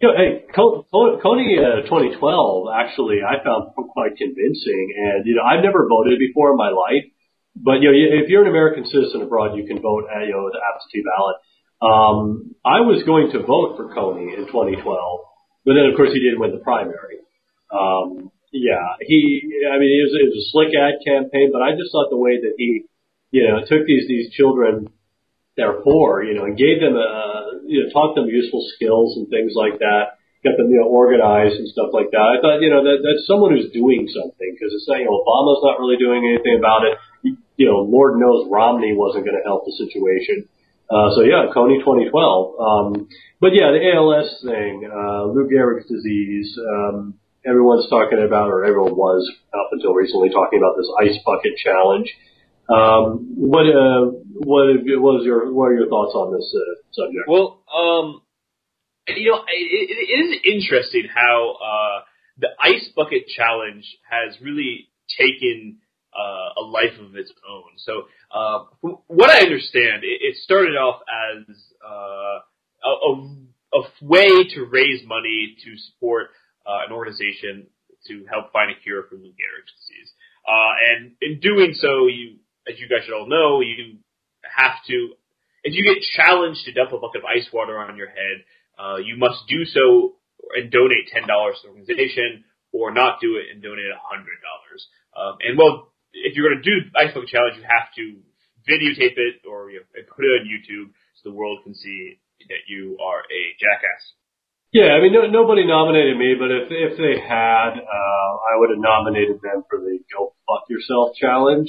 You know, hey, Co- Co- Kony uh, 2012 actually I found quite convincing, and you know I've never voted before in my life, but you know if you're an American citizen abroad, you can vote at you know the absentee ballot. Um, I was going to vote for Kony in 2012, but then of course he didn't win the primary. Um, yeah, he, I mean, it was, it was a slick ad campaign, but I just thought the way that he, you know, took these, these children, they're poor, you know, and gave them, uh, you know, taught them useful skills and things like that, got them, you know, organized and stuff like that. I thought, you know, that, that's someone who's doing something because it's know, Obama's not really doing anything about it. You know, Lord knows Romney wasn't going to help the situation. Uh, so yeah, Kony 2012. Um, but yeah, the ALS thing, uh, Lou Gehrig's disease, um, everyone's talking about, or everyone was up until recently talking about this ice bucket challenge. Um, what, uh, what, what is your, what are your thoughts on this uh, subject? Well, um, you know, it, it is interesting how uh, the ice bucket challenge has really taken uh, a life of its own. So, uh, from what I understand, it, it started off as uh, a, a, a way to raise money to support uh, an organization to help find a cure for Lou Gehrig's disease. Uh, and in doing so, you, as you guys should all know, you have to, if you get challenged to dump a bucket of ice water on your head, uh, you must do so and donate ten dollars to the organization, or not do it and donate a hundred dollars. Um, and well, if you're going to do the ice bucket challenge, you have to videotape it or you know, put it on YouTube so the world can see that you are a jackass. Yeah, I mean, no, nobody nominated me, but if if they had, uh, I would have nominated them for the "Go Fuck Yourself" challenge,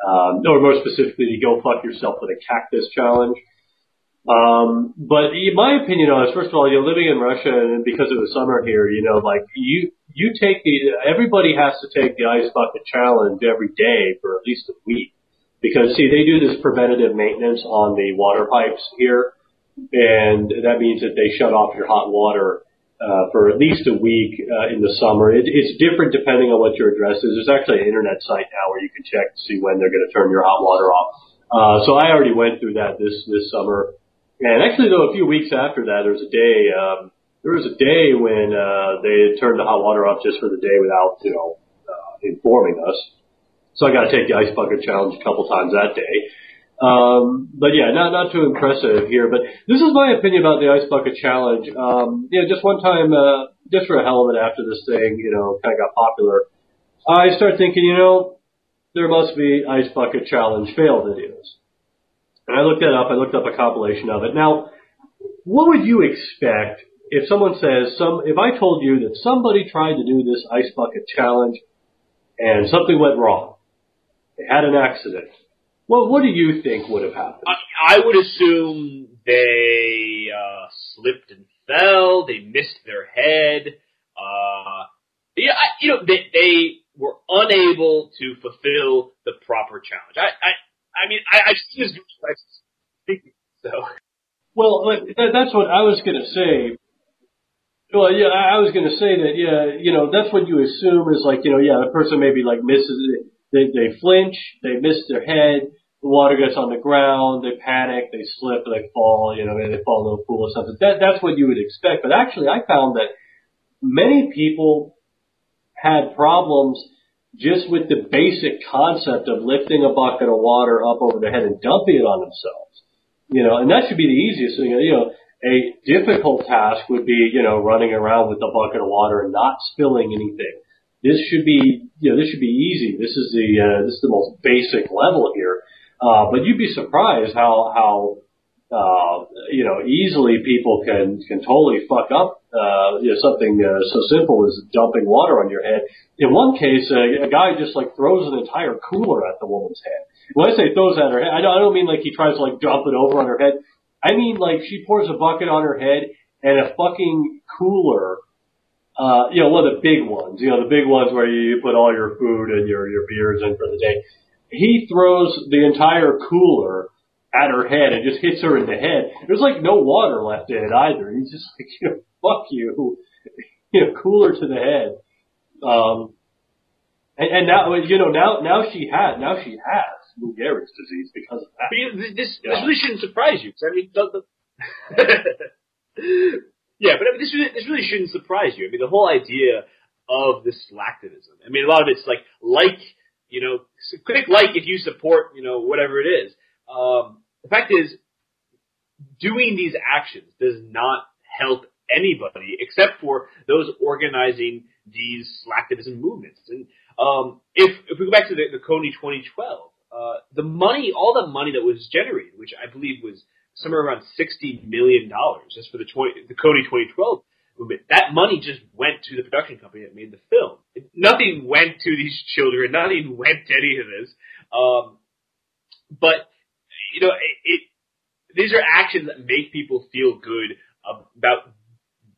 um, or more specifically, the "Go Fuck Yourself with a Cactus" challenge. Um, but my opinion on this, first of all, you're living in Russia, and because of the summer here, you know, like you you take the everybody has to take the ice bucket challenge every day for at least a week, because see, they do this preventative maintenance on the water pipes here and that means that they shut off your hot water uh, for at least a week uh, in the summer. It, it's different depending on what your address is. There's actually an internet site now where you can check to see when they're going to turn your hot water off. Uh, so I already went through that this this summer, and actually though a few weeks after that, there was a day um, there was a day when uh, they had turned the hot water off just for the day without you know uh, informing us. So I got to take the ice bucket challenge a couple times that day. Um, but yeah, not not too impressive here. But this is my opinion about the ice bucket challenge. Um, yeah, just one time, uh, just for a hell of it after this thing, you know, kind of got popular, I start thinking, you know, there must be ice bucket challenge fail videos. And I looked that up. I looked up a compilation of it. Now, what would you expect if someone says some? If I told you that somebody tried to do this ice bucket challenge and something went wrong, they had an accident well, what do you think would have happened? I, I would assume they uh, slipped and fell. They missed their head. Uh, yeah, I, you know, they, they were unable to fulfill the proper challenge. I, I, I mean, I, I've seen this. I think so. Well, that's what I was going to say. Well, yeah, I was going to say that. Yeah, you know, that's what you assume is like, you know, yeah, the person maybe like misses it. They they flinch, they miss their head, the water gets on the ground, they panic, they slip, they fall, you know, maybe they fall into a pool or something. That, that's what you would expect. But actually, I found that many people had problems just with the basic concept of lifting a bucket of water up over their head and dumping it on themselves. You know, and that should be the easiest thing. You know, a difficult task would be, you know, running around with a bucket of water and not spilling anything. This should be, you know, this should be easy. This is the, uh, this is the most basic level here. Uh, but you'd be surprised how, how, uh, you know, easily people can, can totally fuck up, uh, you know, something, uh, so simple as dumping water on your head. In one case, uh, a guy just like throws an entire cooler at the woman's head. When I say throws at her head, I don't, I don't mean like he tries to like dump it over on her head. I mean like she pours a bucket on her head and a fucking cooler. Uh, you know, one of the big ones. You know, the big ones where you put all your food and your your beers in for the day. He throws the entire cooler at her head and just hits her in the head. There's like no water left in it either. He's just like, you know, fuck you, you know, cooler to the head. Um, and, and now, you know, now, now she has, now she has Lou Gehrig's disease because of that. But this, Yeah. this really shouldn't surprise you. 'cause I mean, the, the yeah, but I mean, this really, this really shouldn't surprise you. I mean, the whole idea of this slacktivism. I mean, a lot of it's like like you know, click like if you support you know whatever it is. Um, the fact is, doing these actions does not help anybody except for those organizing these slacktivism movements. And um, if if we go back to the, the Kony 2012, uh, the money, all the money that was generated, which I believe was somewhere around 60 million dollars, just for the 20, the Kony 2012 movement, that money just went to the production company that made the film. Nothing went to these children. Nothing went to any of this. Um, but you know, it, it these are actions that make people feel good about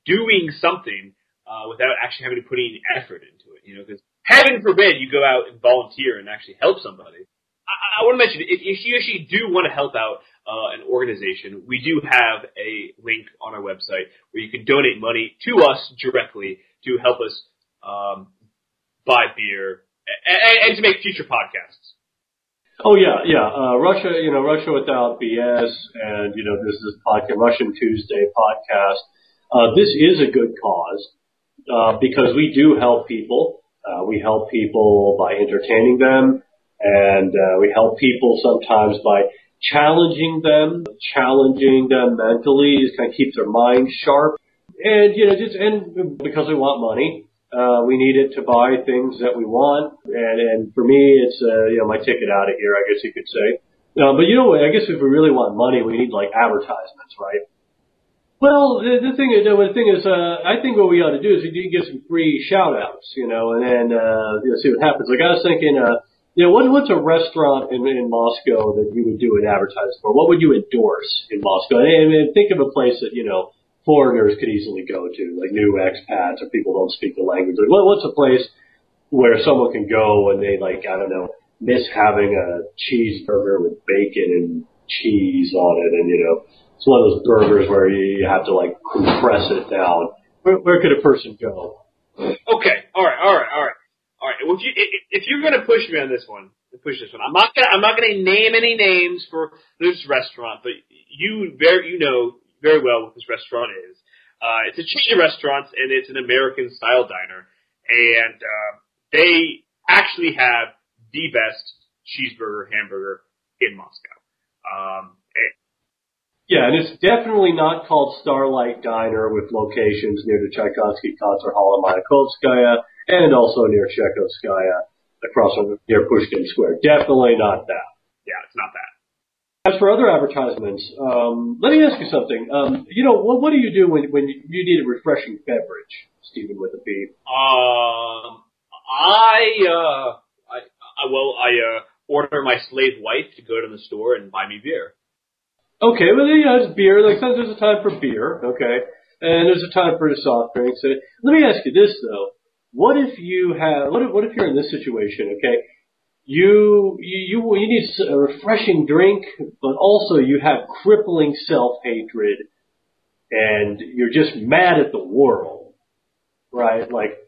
doing something uh, without actually having to put any effort into it. You know, because heaven forbid you go out and volunteer and actually help somebody. I, I want to mention if, if you actually do want to help out uh, an organization, we do have a link on our website where you can donate money to us directly to help us um, buy beer and, and to make future podcasts. Oh yeah, yeah. Uh, Russia, you know, Russia without BS, and you know, this is podcast, Russian Tuesday podcast. Uh, this is a good cause uh, because we do help people. Uh, we help people by entertaining them, and uh, we help people sometimes by challenging them, challenging them mentally, just kind of keep their mind sharp, and you know, just and because we want money, uh, we need it to buy things that we want, and and for me, it's uh, you know my ticket out of here, I guess you could say. Uh, but you know? I guess if we really want money, we need like advertisements, right? Well, the, the thing is, the thing is, uh, I think what we ought to do is we need get some free shout outs, you know, and then, uh, you know, see what happens. Like I was thinking, uh, you know, what, what's a restaurant in, in Moscow that you would do an advertisement for? What would you endorse in Moscow? And, and think of a place that, you know, foreigners could easily go to, like new expats or people who don't speak the language. Like, what, what's a place where someone can go and they like, I don't know, miss having a cheeseburger with bacon and cheese on it and, you know, it's one of those burgers where you have to like compress it down. Where, where could a person go? Okay, all right, all right, all right, all right. Well, if you if you're gonna push me on this one, push this one. I'm not gonna I'm not gonna name any names for this restaurant, but you very you know very well what this restaurant is. Uh, it's a chain of restaurants and it's an American style diner, and uh, they actually have the best cheeseburger hamburger in Moscow. Um, and- Yeah, and it's definitely not called Starlight Diner with locations near the Tchaikovsky Concert Hall in Mayakovskaya and also near Chekhovskaya across from near Pushkin Square. Definitely not that. yeah, it's not that. As for other advertisements, um, let me ask you something. Um, you know, what, what do you do when, when you need a refreshing beverage, Stephen with a B? Um, I, uh, I, I well, I, uh, order my slave wife to go to the store and buy me beer. Okay, well, yeah, it's beer. Like, sometimes there's a time for beer, okay, and there's a time for the soft drinks. And let me ask you this though: What if you have? What if, what if you're in this situation? Okay, you you you, you need a refreshing drink, but also you have crippling self hatred, and you're just mad at the world, right? Like,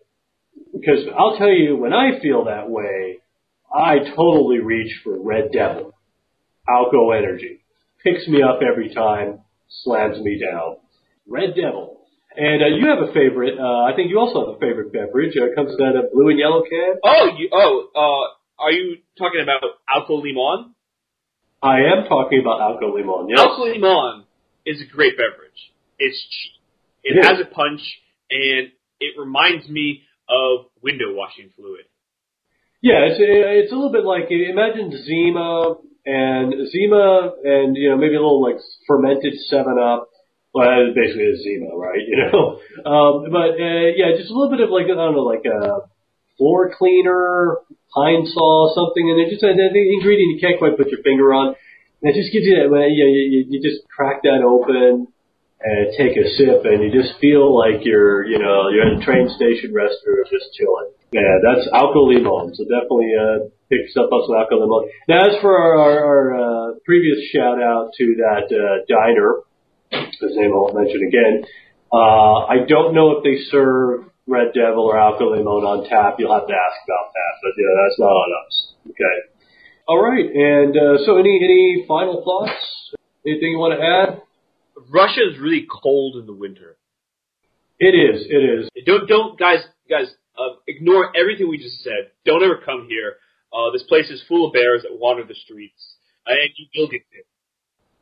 because I'll tell you, when I feel that way, I totally reach for Red Devil, Alco Energy picks me up every time, slams me down. Red Devil. And uh, you have a favorite. Uh, I think you also have a favorite beverage. Uh, it comes in a blue and yellow can. Oh, you, oh, uh, are you talking about Alco Limon? I am talking about Alco Limon. Yes. Alco Limon is a great beverage. It's cheap. It It has is. a punch, and it reminds me of window washing fluid. Yeah, it's it's a little bit like imagine Zima and Zima and you know maybe a little like fermented Seven Up. Well, it's basically a Zima, right? You know, um, but uh, yeah, just a little bit of like I don't know, like a floor cleaner, Pine-Sol, something, and it just uh, the ingredient you can't quite put your finger on. And it just gives you that. You, you you just crack that open, and take a sip, and you just feel like you're, you know, you're in a train station restaurant just chilling. Yeah, that's Alco Limon. So definitely uh, pick stuff up some Alco Limon. Now, as for our, our, our uh, previous shout out to that uh, diner, whose name I won't mention again, uh, I don't know if they serve Red Devil or Alco Limon on tap. You'll have to ask about that, but yeah, that's not on us. Okay. All right, and uh, so any any final thoughts? Anything you want to add? Russia is really cold in the winter. It is. It is. Don't don't guys guys uh, ignore everything we just said. Don't ever come here. Uh, this place is full of bears that wander the streets, and you will get bit.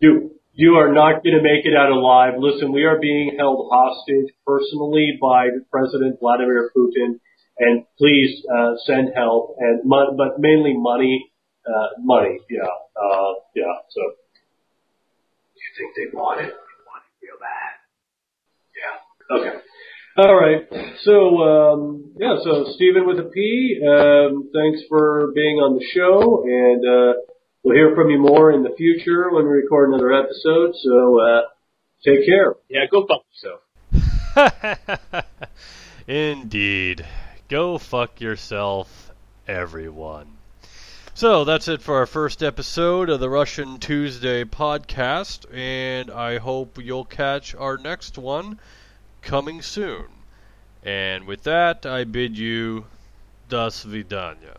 You you are not going to make it out alive. Listen, we are being held hostage personally by President Vladimir Putin, and please uh, send help and mon- but mainly money. Uh, money, yeah, uh, yeah. So, you think they want it? they want it? real bad. Yeah. Okay. All right. So um, yeah. So Stephen with a P. Um, thanks for being on the show, and uh, we'll hear from you more in the future when we record another episode. So uh, take care. Yeah. Go fuck yourself. Indeed. Go fuck yourself, everyone. So that's it for our first episode of the Russian Tuesday podcast, and I hope you'll catch our next one coming soon. And with that, I bid you, das vidanya.